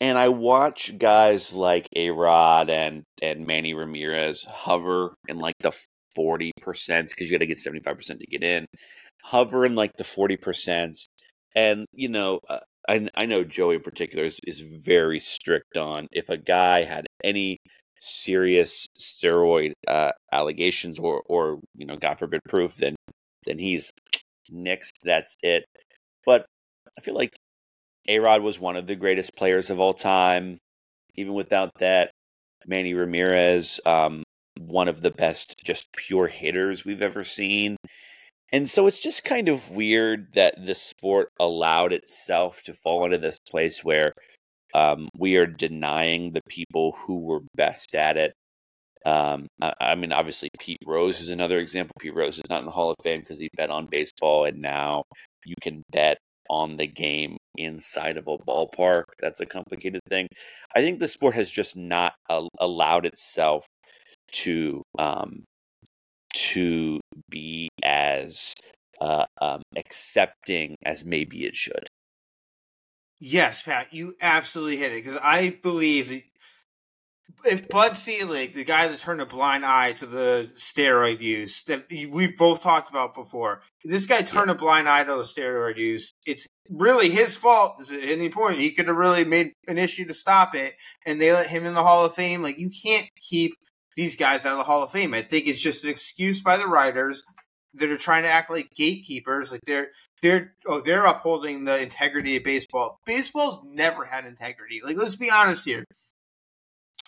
and I watch guys like A Rod and and Manny Ramirez hover in like the forty percent because you got to get seventy five percent to get in. Hover in like the forty percent, and you know, uh, I I know Joey in particular is, is very strict on if a guy had any serious steroid uh, allegations or or you know God forbid proof, then then he's next. That's it. But I feel like A Rod was one of the greatest players of all time. Even without that, Manny Ramirez, um, one of the best just pure hitters we've ever seen. And so it's just kind of weird that the sport allowed itself to fall into this place where um, we are denying the people who were best at it. Um, I, I, mean, obviously, Pete Rose is another example. Pete Rose is not in the Hall of Fame because he bet on baseball, and now you can bet on the game inside of a ballpark. That's a complicated thing. I think the sport has just not uh, allowed itself to um, to be as uh, um, accepting as maybe it should.
Yes, Pat, you absolutely hit it because I believe if Bud Selig, the guy that turned a blind eye to the steroid use that we've both talked about before, this guy turned yeah. a blind eye to the steroid use. It's really his fault. Is At any point, he could have really made an issue to stop it, and they let him in the Hall of Fame. Like you can't keep these guys out of the Hall of Fame. I think it's just an excuse by the writers that are trying to act like gatekeepers. Like they're they're oh they're upholding the integrity of baseball. Baseball's never had integrity. Like let's be honest here.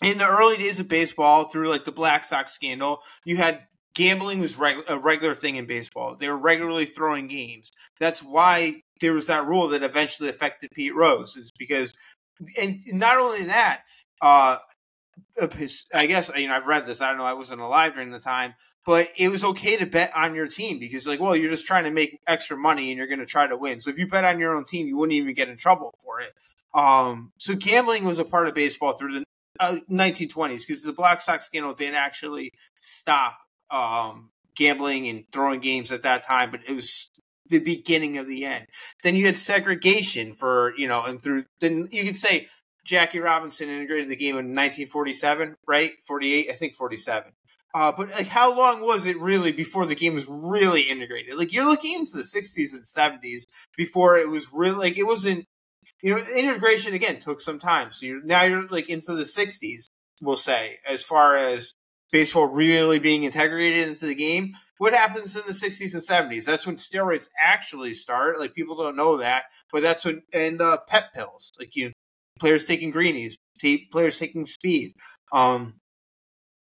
In the early days of baseball, through like the Black Sox scandal, you had gambling was reg- a regular thing in baseball. They were regularly throwing games. That's why there was that rule that eventually affected Pete Rose. Is because, and not only that, uh, I guess you know I've read this. I don't know. I wasn't alive during the time, but it was okay to bet on your team because like, well, you're just trying to make extra money and you're going to try to win. So if you bet on your own team, you wouldn't even get in trouble for it. Um, so gambling was a part of baseball through the uh, 1920s because the Black Sox scandal didn't actually stop um, gambling and throwing games at that time, but it was the beginning of the end. Then you had segregation for you know, and through then you could say Jackie Robinson integrated the game in 1947, right? 48, I think 47. Uh, but like, how long was it really before the game was really integrated? Like, you're looking into the 60s and 70s before it was really like it wasn't. You know, integration again took some time. So you're now you're like into the 60s, we'll say, as far as baseball really being integrated into the game. What happens in the 60s and 70s? That's when steroids actually start. Like people don't know that, but that's when and uh, pep pills, like you players taking greenies, t- players taking speed. Um,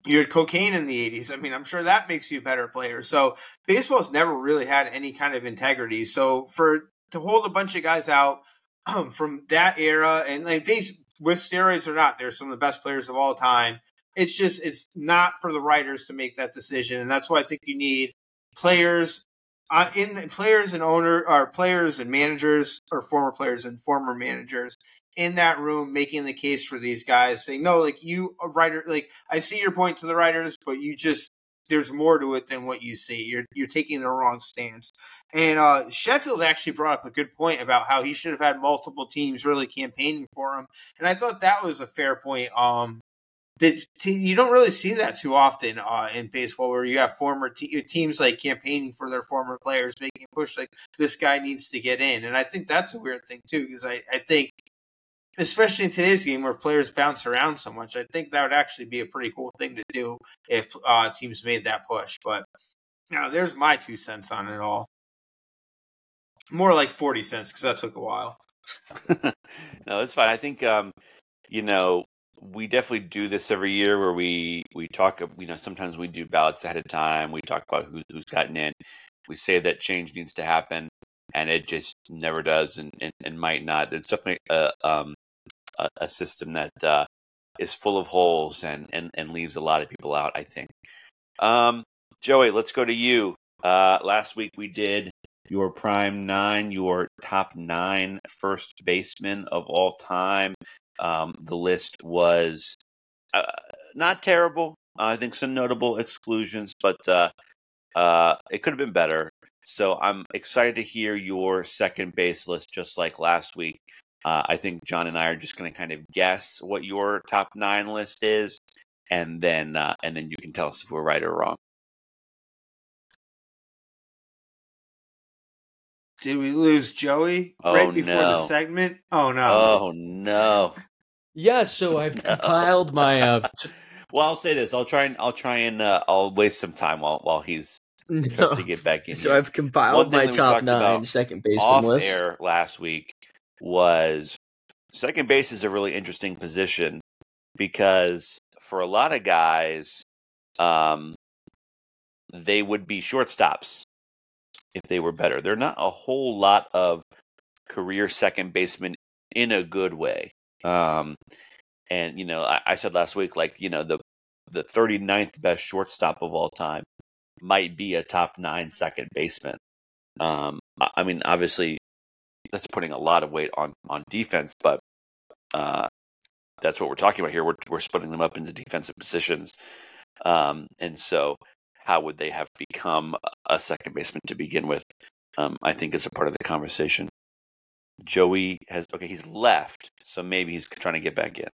you had cocaine in the 80s. I mean, I'm sure that makes you a better player. So baseball's never really had any kind of integrity. So for to hold a bunch of guys out from that era, and like these with steroids or not, they're some of the best players of all time. It's just it's not for the writers to make that decision, and that's why I think you need players uh, in players and owner or players and managers or former players and former managers in that room making the case for these guys saying no like you writer like i see your point to the writers but you just there's more to it than what you see. You're you're taking the wrong stance. And uh, sheffield actually brought up a good point about how he should have had multiple teams really campaigning for him. And i thought that was a fair point um that you don't really see that too often uh, in baseball, where you have former te- teams like campaigning for their former players, making a push like this guy needs to get in, and I think that's a weird thing too, because I, I think especially in today's game where players bounce around so much. I think that would actually be a pretty cool thing to do if uh, teams made that push. But now there's my two cents on it all. More like 40 cents because that took a while.
no, that's fine. I think, um, you know, we definitely do this every year where we, we talk, you know, sometimes we do ballots ahead of time. We talk about who, who's gotten in. We say that change needs to happen and it just never does and, and, and might not. It's definitely a, um, a, a system that uh, is full of holes and, and, and leaves a lot of people out, I think. Um, Joey, let's go to you. Uh, last week we did your prime nine, your top nine first basemen of all time. Um, the list was uh, not terrible. I think some notable exclusions, but uh, uh, it could have been better. So I'm excited to hear your second base list, just like last week. Uh, I think John and I are just going to kind of guess what your top nine list is, and then uh, and then you can tell us if we're right or wrong.
Did we lose Joey
oh,
right before
no.
the segment? Oh no!
Oh no!
Yeah, so I've no. compiled my. Uh...
well, I'll say this: I'll try and I'll try and uh, I'll waste some time while while he's no. to get back in.
So
here.
I've compiled my top nine second baseman
off
list.
air last week was second base is a really interesting position because for a lot of guys, um, they would be shortstops if they were better. There are not a whole lot of career second basemen in a good way. Um, and you know, I, I, said last week, like you know, the the 39th best shortstop of all time might be a top nine second baseman. Um, I mean, obviously, that's putting a lot of weight on on defense, but uh, that's what we're talking about here. We're we're splitting them up into defensive positions, um, and so how would they have become a second baseman to begin with? Um, I think is a part of the conversation. Joey has okay, he's left, so maybe he's trying to get back in.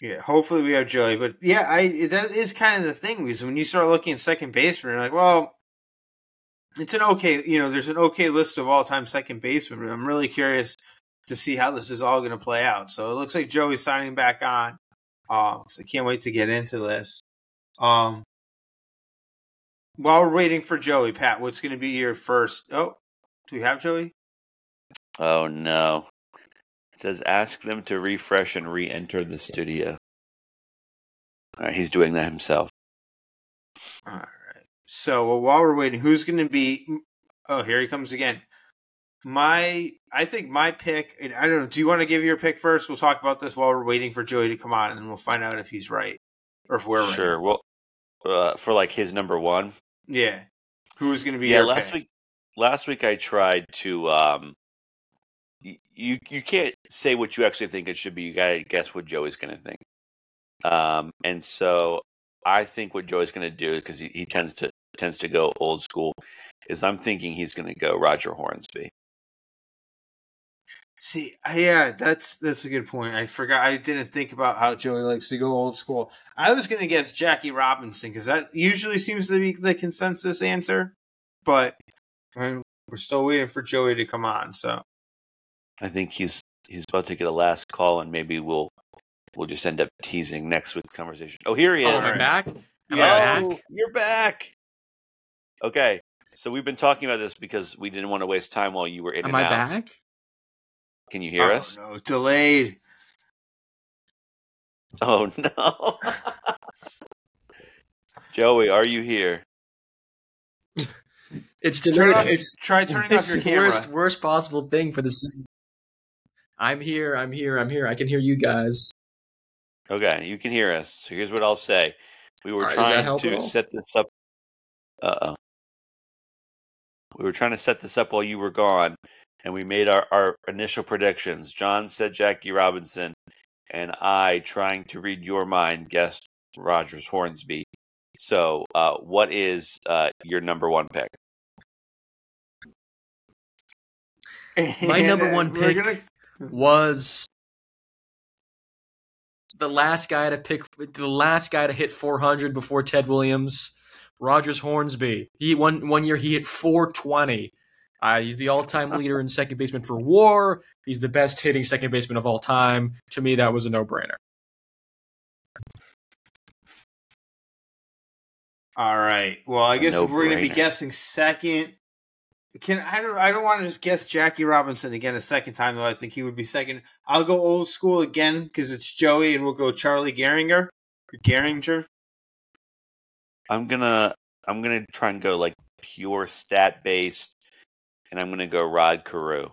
Yeah, hopefully we have Joey, but yeah, I that is kind of the thing because when you start looking at second baseman, you're like, well, it's an okay, you know, there's an okay list of all time second basemen. But I'm really curious to see how this is all going to play out. So it looks like Joey's signing back on. Um, so I can't wait to get into this. Um, while we're waiting for Joey, Pat, what's going to be your first? Oh, do we have Joey?
Oh no! It says ask them to refresh and re-enter the studio. All right, he's doing that himself.
All right. So well, while we're waiting, who's going to be? Oh, here he comes again. My, I think my pick. And I don't know. Do you want to give your pick first? We'll talk about this while we're waiting for Joey to come on, and then we'll find out if he's right or if we're
sure.
Right.
Well, uh, for like his number one.
Yeah. Who's going to be?
Yeah. Last pick? week, last week I tried to. um You you can't say what you actually think it should be. You gotta guess what Joey's going to think. Um, and so I think what Joey's going to do because he, he tends to tends to go old school is I'm thinking he's going to go Roger Hornsby.
See, yeah, that's that's a good point. I forgot. I didn't think about how Joey likes to go old school. I was going to guess Jackie Robinson because that usually seems to be the consensus answer, but we're still waiting for Joey to come on. So
I think he's he's about to get a last call, and maybe we'll we'll just end up teasing next week's conversation. Oh, here he
Oh,
is.
I'm back.
Yeah,
back?
Oh, you're back. Okay, so we've been talking about this because we didn't want to waste time while you were in
Am
and
I
out.
back?
Can you hear
oh,
us?
No, delayed.
Oh no, Joey, are you here?
It's
Turn
delayed.
off,
It's
try turning
it's
off your
the
camera.
worst, worst possible thing for the city. I'm here. I'm here. I'm here. I can hear you guys.
Okay, you can hear us. So here's what I'll say. We were
All right, does that
trying to set this up. Uh oh. We were trying to set this up while you were gone, and we made our, our initial predictions. John said Jackie Robinson, and I, trying to read your mind, guessed Rogers Hornsby. So, uh, what is uh, your number one pick?
My number one pick
gonna-
was the last guy to pick the last guy to hit 400 before Ted Williams, Rogers Hornsby. He one one year he hit 420. Uh, he's the all-time leader in second baseman for WAR. He's the best hitting second baseman of all time. To me, that was a no-brainer.
All right. Well, I guess if we're going to be guessing second, can I don't I don't want to just guess Jackie Robinson again a second time though. I think he would be second. I'll go old school again because it's Joey, and we'll go Charlie Gehringer. Gehringer.
I'm gonna I'm gonna try and go like pure stat based, and I'm gonna go Rod Carew.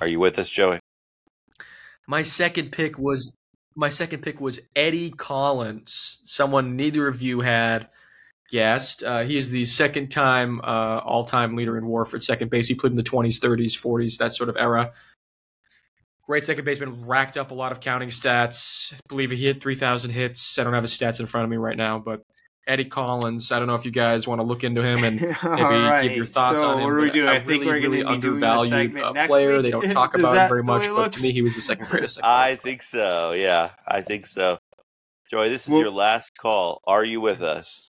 Are you with us, Joey?
My second pick was my second pick was Eddie Collins, someone neither of you had guessed. Uh, he is the second time uh, all time leader in WAR for second base. He played in the 20s, 30s, 40s, that sort of era. Great second baseman, racked up a lot of counting stats. I believe he hit 3,000 hits. I don't have his stats in front of me right now, but Eddie Collins, I don't know if you guys want to look into him and maybe
right.
give your thoughts
so
on him.
what do we
but
do?
A
I think
really,
we're going
really
to be doing the
undervalued
segment
uh, player.
week.
They don't talk about
that
him very much, but
looks?
to me, he was the second greatest. second
I
baseman.
think so. Yeah, I think so. Joy, this is
Well-
your last call. Are you with us?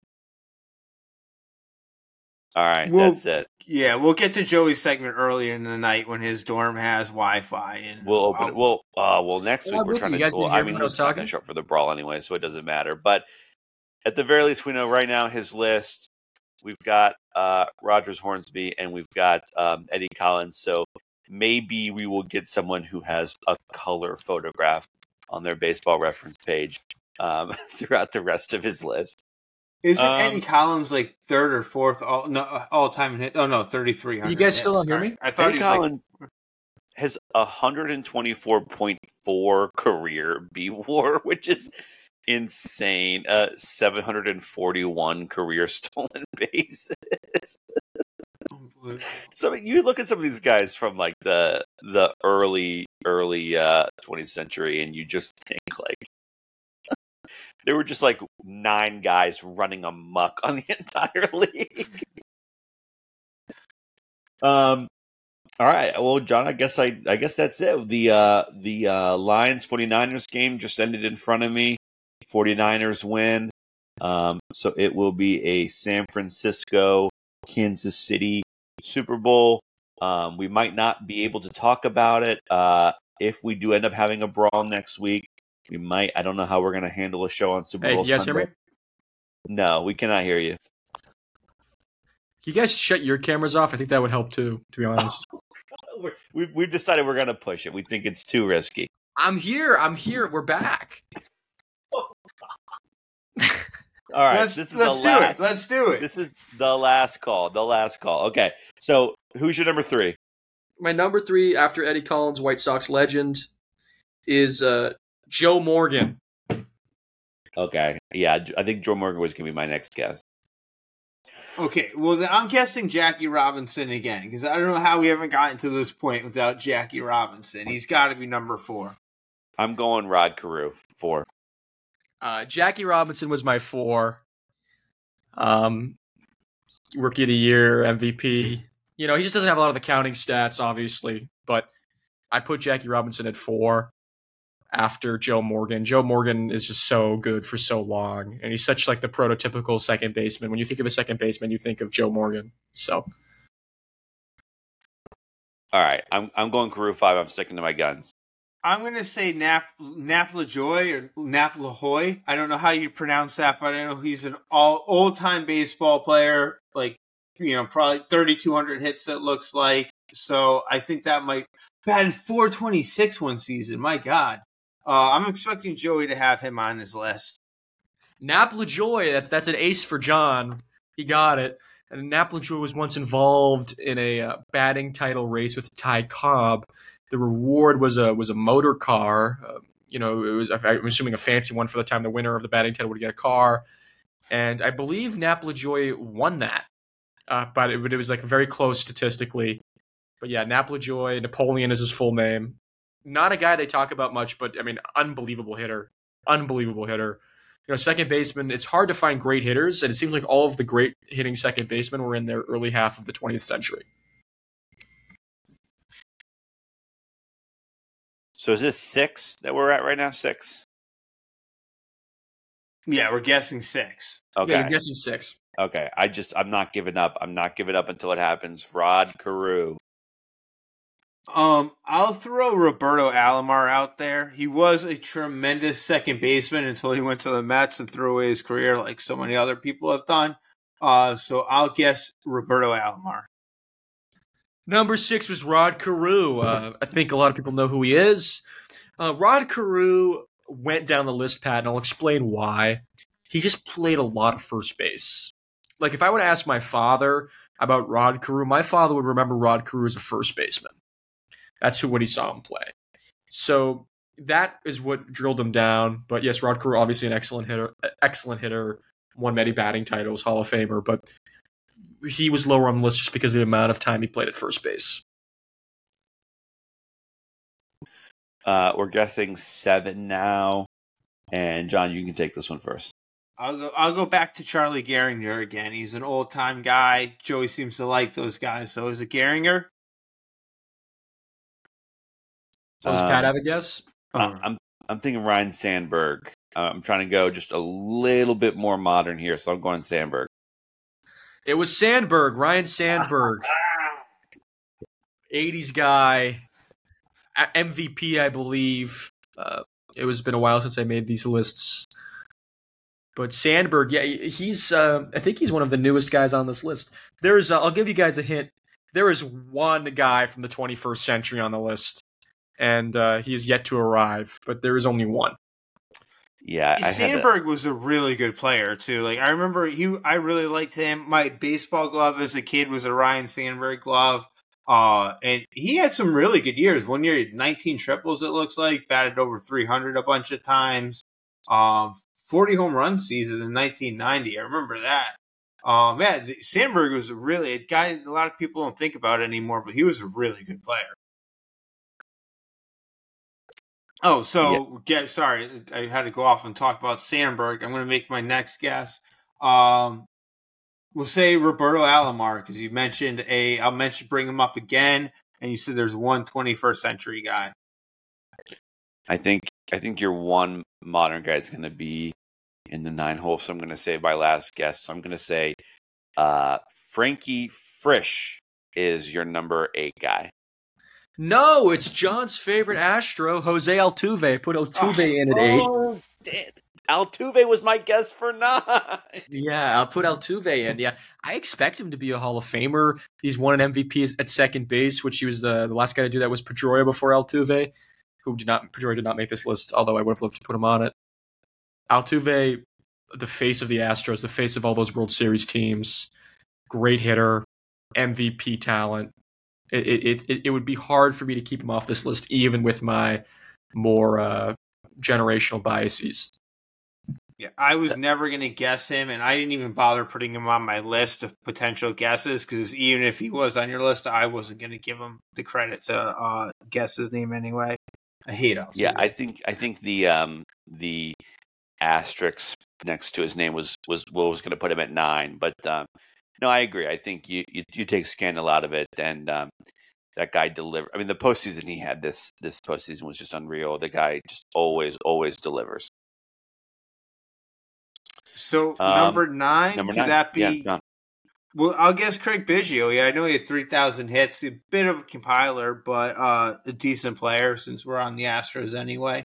All right,
Well-
that's it.
Yeah, we'll get to Joey's segment earlier in the night when his dorm has Wi-Fi and
We'll open it. Well, uh, well, next week
I'm
we're trying
you.
to. Well, I mean,
when I was
Luke's not going
talking?
to show up for the brawl anyway, so it doesn't matter. But at the very least, we know right now his list. We've got uh, Rogers Hornsby and we've got um, Eddie Collins. So maybe we will get someone who has a color photograph on their baseball reference page um, throughout the rest of his list.
Isn't
Um,
Eddie Collins like third or fourth all no all time hit? Oh no, thirty three hundred.
You guys still don't hear me?
I thought
Eddie
he was like
Collins has a 124.4 career B WAR, which is insane. Uh, 741 career stolen bases. So you look at some of these guys from like the the early early uh 20th century, and you just think like there were just like nine guys running amuck on the entire league. Um. All right. Well, John, I guess I I guess that's it. The uh the uh Lions 49ers game just ended in front of me. 49ers win. Um so it will be a San Francisco Kansas City Super Bowl. Um we might not be able to talk about it uh if we do end up having a brawl next week. We might I don't know how we're going to handle a show on Super
Hey,
Bowl
can you guys hear me?
Sunday. No, we cannot hear you.
Can you guys shut your cameras off? I think that would help too, to be honest.
We're, we've, we've decided we're going to push it. We think it's too risky.
I'm here. I'm here. We're back.
All right,
let's
this is
let's
the
do
last.
it. Let's do it.
This is the last call. The last call. Okay, so who's your number three?
My number three after Eddie Collins, White Sox legend, is uh, Joe Morgan.
Okay, yeah, I think Joe Morgan was going to be my next guess.
Okay, well then I'm guessing Jackie Robinson again because I don't know how we haven't gotten to this point without Jackie Robinson. He's got to be number four.
I'm going Rod Carew four.
Uh, Jackie Robinson was my four. Um, rookie of the year, MVP. You know, he just doesn't have a lot of the counting stats, obviously, but I put Jackie Robinson at four after Joe Morgan. Joe Morgan is just so good for so long, and he's such like the prototypical second baseman. When you think of a second baseman, you think of Joe Morgan. So,
all right, I'm I'm going Carew five. I'm sticking to my guns.
I'm going to say Nap Nap Lajoie or Nap Lahoy. I don't know how you pronounce that, but I know he's an all old time baseball player. Like you know, probably 3,200 hits. It looks like. So I think that might batted 426 one season. My God, uh, I'm expecting Joey to have him on his list.
Nap Lajoie. That's that's an ace for John. He got it. And Nap Lajoie was once involved in a uh, batting title race with Ty Cobb the reward was a was a motor car. Uh, you know, it was I'm assuming a fancy one for the time the winner of the batting title would get a car, and I believe Nap Lajoie won that, uh, but it, it, was like very close statistically. But yeah, Nap Lajoie, Napoleon is his full name. Not a guy they talk about much, but I mean, unbelievable hitter, unbelievable hitter. You know, second baseman. It's hard to find great hitters, and it seems like all of the great hitting second basemen were in their early half of the 20th century.
So is this six that we're at right now? Six.
Yeah, we're guessing six.
Okay, yeah, you're guessing six.
Okay, I just I'm not giving up. I'm not giving up until it happens. Rod Carew.
Um, I'll throw Roberto Alomar out there. He was a tremendous second baseman until he went to the Mets and threw away his career, like so many other people have done. Uh, so I'll guess Roberto Alomar.
Number six was Rod Carew. Uh, I think a lot of people know who he is. Uh, Rod Carew went down the list, Pat, and I'll explain why. He just played a lot of first base. Like, if I to ask my father about Rod Carew, my father would remember Rod Carew as a first baseman. That's who what he saw him play. So that is what drilled him down. But yes, Rod Carew, obviously an excellent hitter, excellent hitter, won many batting titles, Hall of Famer. But he was lower on the list just because of the amount of time he played at first base.
Uh, we're guessing seven now, and John, you can take this one first.
I'll go. I'll go back to Charlie Gehringer again. He's an old time guy. Joey seems to like those guys. So is it Gehringer?
So does Pat have a guess?
I'm I'm thinking Ryne Sandberg. Uh, I'm trying to go just a little bit more modern here, so I'm going Sandberg.
It was Sandberg, Ryne Sandberg, '80s guy, MVP, I believe. Uh, it was been a while since I made these lists, but Sandberg, yeah, he's. Uh, I think he's one of the newest guys on this list. There's. Uh, I'll give you guys a hint. There is one guy from the 21st century on the list, and uh, he is yet to arrive. But there is only one.
Yeah,
I Sandberg was a really good player too. Like I remember he, I really liked him. My baseball glove as a kid was a Ryne Sandberg glove. Uh, and he had some really good years. One year, 19 triples. It looks like batted over 300 a bunch of times. Um, 40 home run season in 1990. I remember that. Um, man, Sandberg was a really a guy. A lot of people don't think about anymore, but he was a really good player. Oh, so yeah. get sorry, I had to go off and talk about Sandberg. I'm going to make my next guess. Um, we'll say Roberto Alomar because you mentioned a. I'll mention bring him up again, and you said there's one 21st century guy.
I think I think your one modern guy is going to be in the nine hole. So I'm going to say my last guess. So I'm going to say uh, Frankie Frisch is your number eight guy.
No, it's John's favorite Astro, Jose Altuve. Put Altuve oh, in at eight. Oh,
Altuve was my guess for nine.
Yeah, I'll put Altuve in. Yeah, I expect him to be a Hall of Famer. He's won an MVP at second base, which he was the, the last guy to do that was Pedroia before Altuve, who did not Pedroia did not make this list. Although I would have loved to put him on it. Altuve, the face of the Astros, the face of all those World Series teams, great hitter, MVP talent it, it, it, it would be hard for me to keep him off this list, even with my more uh, generational biases.
Yeah, I was never going to guess him, and I didn't even bother putting him on my list of potential guesses because even if he was on your list, I wasn't going to give him the credit to uh, guess his name anyway. I hate Altuve.
Yeah, I think I think the um the asterisk next to his name was was what was going to put him at nine, but um, no, I agree. I think you you, you take Scandal out of it, and um, that guy delivered. I mean, the postseason he had this this postseason was just unreal. The guy just always always delivers.
So um, number nine, number could nine. that be? Yeah, well, I'll guess Craig Biggio. Yeah, I know he had three thousand hits. A bit of a compiler, but uh, a decent player since we're on the Astros anyway.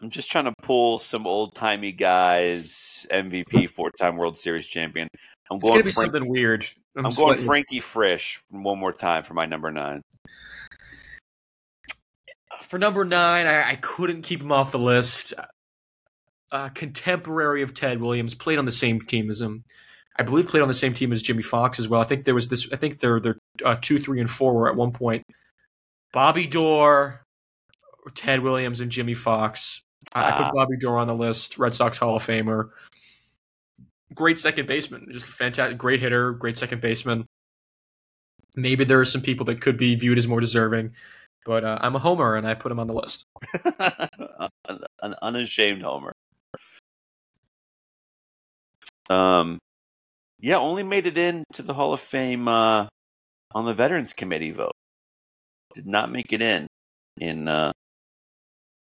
I'm just trying to pull some old timey guys. MVP, four time World Series champion.
I'm going. It's gonna be Frank- something weird.
I'm, I'm going Frankie Frisch one more time for my number nine.
For number nine, I, I couldn't keep him off the list. Uh, contemporary of Ted Williams, played on the same team as him. I believe played on the same team as Jimmy Foxx as well. I think there was this. I think they're they're uh, two, three, and four were at one point. Bobby Doerr, Ted Williams, and Jimmy Foxx. I, I put ah. Bobby Doerr on the list. Red Sox Hall of Famer. Great second baseman, just a fantastic, great hitter, great second baseman. Maybe there are some people that could be viewed as more deserving, but uh, I'm a homer and I put him on the list.
An unashamed homer. Um, yeah, only made it in to the Hall of Fame uh, on the Veterans Committee vote. Did not make it in in uh,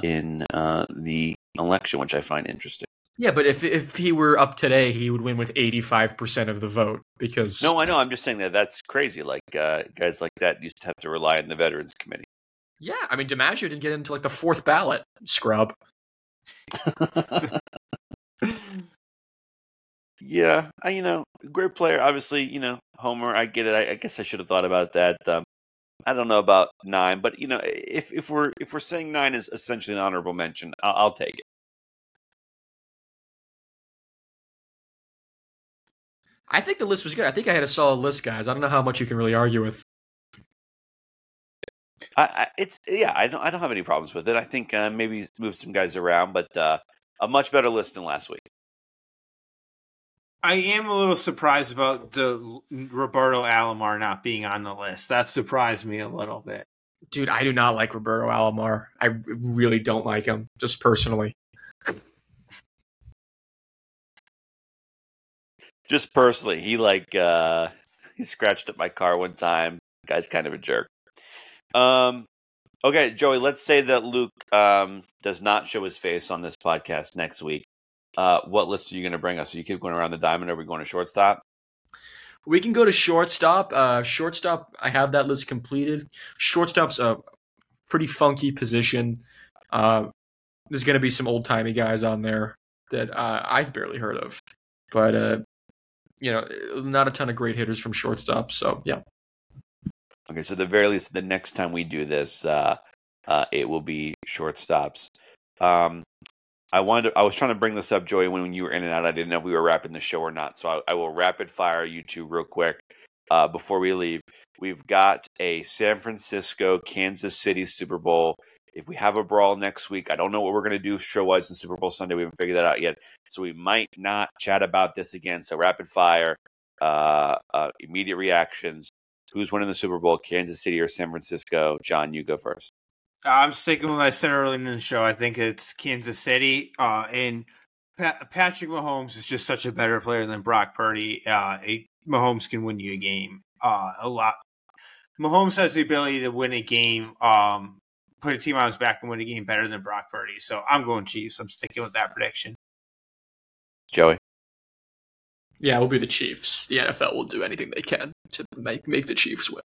in uh, the election, which I find interesting.
Yeah, but if if he were up today, he would win with eighty five percent of the vote because.
No, I know. I'm just saying that that's crazy. Like uh, guys like that used to have to rely on the Veterans Committee.
Yeah, I mean, DiMaggio didn't get into like the fourth ballot. Scrub.
Yeah, I, you know, great player. Obviously, you know, Homer. I get it. I, I guess I should have thought about that. Um, I don't know about nine, but you know, if if we're if we're saying nine is essentially an honorable mention, I'll, I'll take it.
I think the list was good. I think I had a solid list, guys. I don't know how much you can really argue with.
I, I it's yeah. I don't I don't have any problems with it. I think uh, maybe move some guys around, but uh, a much better list than last week.
I am a little surprised about the Roberto Alomar not being on the list. That surprised me a little bit.
Dude, I do not like Roberto Alomar. I really don't like him, just personally.
just personally, he like uh he scratched up my car one time. guy's kind of a jerk. Um okay, Joey, let's say that Luke um does not show his face on this podcast next week. Uh, what list are you going to bring us? So you keep going around the diamond, or are we going to shortstop?
We can go to shortstop. Uh, shortstop, I have that list completed. Shortstop's a pretty funky position. Uh, there's going to be some old timey guys on there that uh, I've barely heard of, but uh, you know, not a ton of great hitters from shortstop. So yeah.
Okay, so the very least, the next time we do this, uh, uh, it will be shortstops. Um, I wanted. To, I was trying to bring this up, Joey, when, when you were in and out. I didn't know if we were wrapping the show or not. So I, I will rapid fire you two real quick uh, before we leave. We've got a San Francisco Kansas City Super Bowl. If we have a brawl next week, I don't know what we're going to do show wise in Super Bowl Sunday. We haven't figured that out yet. So we might not chat about this again. So rapid fire, uh, uh, immediate reactions. Who's winning the Super Bowl, Kansas City or San Francisco? John, you go first.
I'm sticking with what I said earlier in the show. I think it's Kansas City. Uh, and Patrick Mahomes is just such a better player than Brock Purdy. Uh, a, Mahomes can win you a game uh, a lot. Mahomes has the ability to win a game, um, put a team on his back and win a game better than Brock Purdy. So I'm going Chiefs. I'm sticking with that prediction.
Joey.
Yeah, it will be the Chiefs. The NFL will do anything they can to make make the Chiefs win.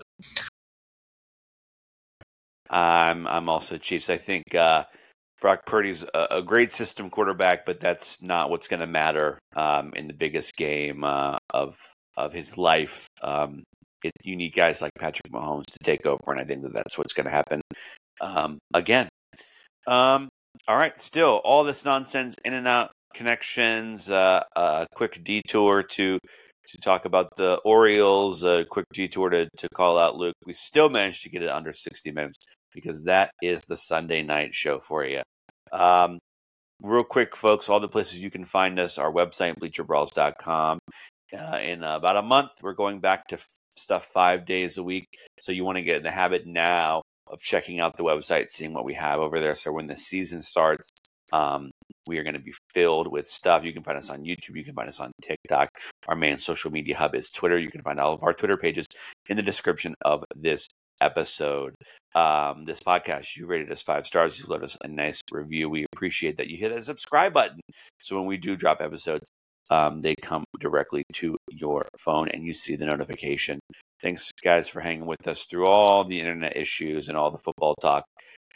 I'm I'm also Chiefs. I think uh, Brock Purdy's a, a, great system quarterback, but that's not what's going to matter um, in the biggest game uh, of of his life. Um, it, you need guys like Patrick Mahomes to take over, and I think that that's what's going to happen um, again. Um, all right, still all this nonsense in and out connections. Uh, a quick detour to to talk about the Orioles. A quick detour to to call out Luke. We still managed to get it under sixty minutes because that is the Sunday night show for you. Um, real quick, folks, all the places you can find us, our website, bleacherbrawls.com. Uh, in about a month, we're going back to f- stuff five days a week. So you want to get in the habit now of checking out the website, seeing what we have over there. So when the season starts, um, we are going to be filled with stuff. You can find us on YouTube. You can find us on TikTok. Our main social media hub is Twitter. You can find all of our Twitter pages in the description of this episode. Um, this podcast, you rated us five stars. You left us a nice review. We appreciate that. You hit that subscribe button. So when we do drop episodes, um, they come directly to your phone and you see the notification. Thanks, guys, for hanging with us through all the internet issues and all the football talk.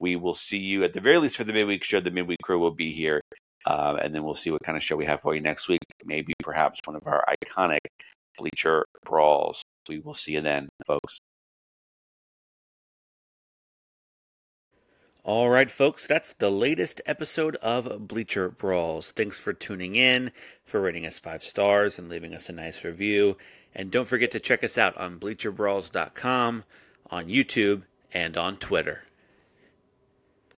We will see you at the very least for the midweek show. The midweek crew will be here. Uh, and then we'll see what kind of show we have for you next week. Maybe perhaps one of our iconic bleacher brawls. We will see you then, folks. All right, folks, that's the latest episode of Bleacher Brawls. Thanks for tuning in, for rating us five stars, and leaving us a nice review. And don't forget to check us out on bleacherbrawls.com, on YouTube, and on Twitter.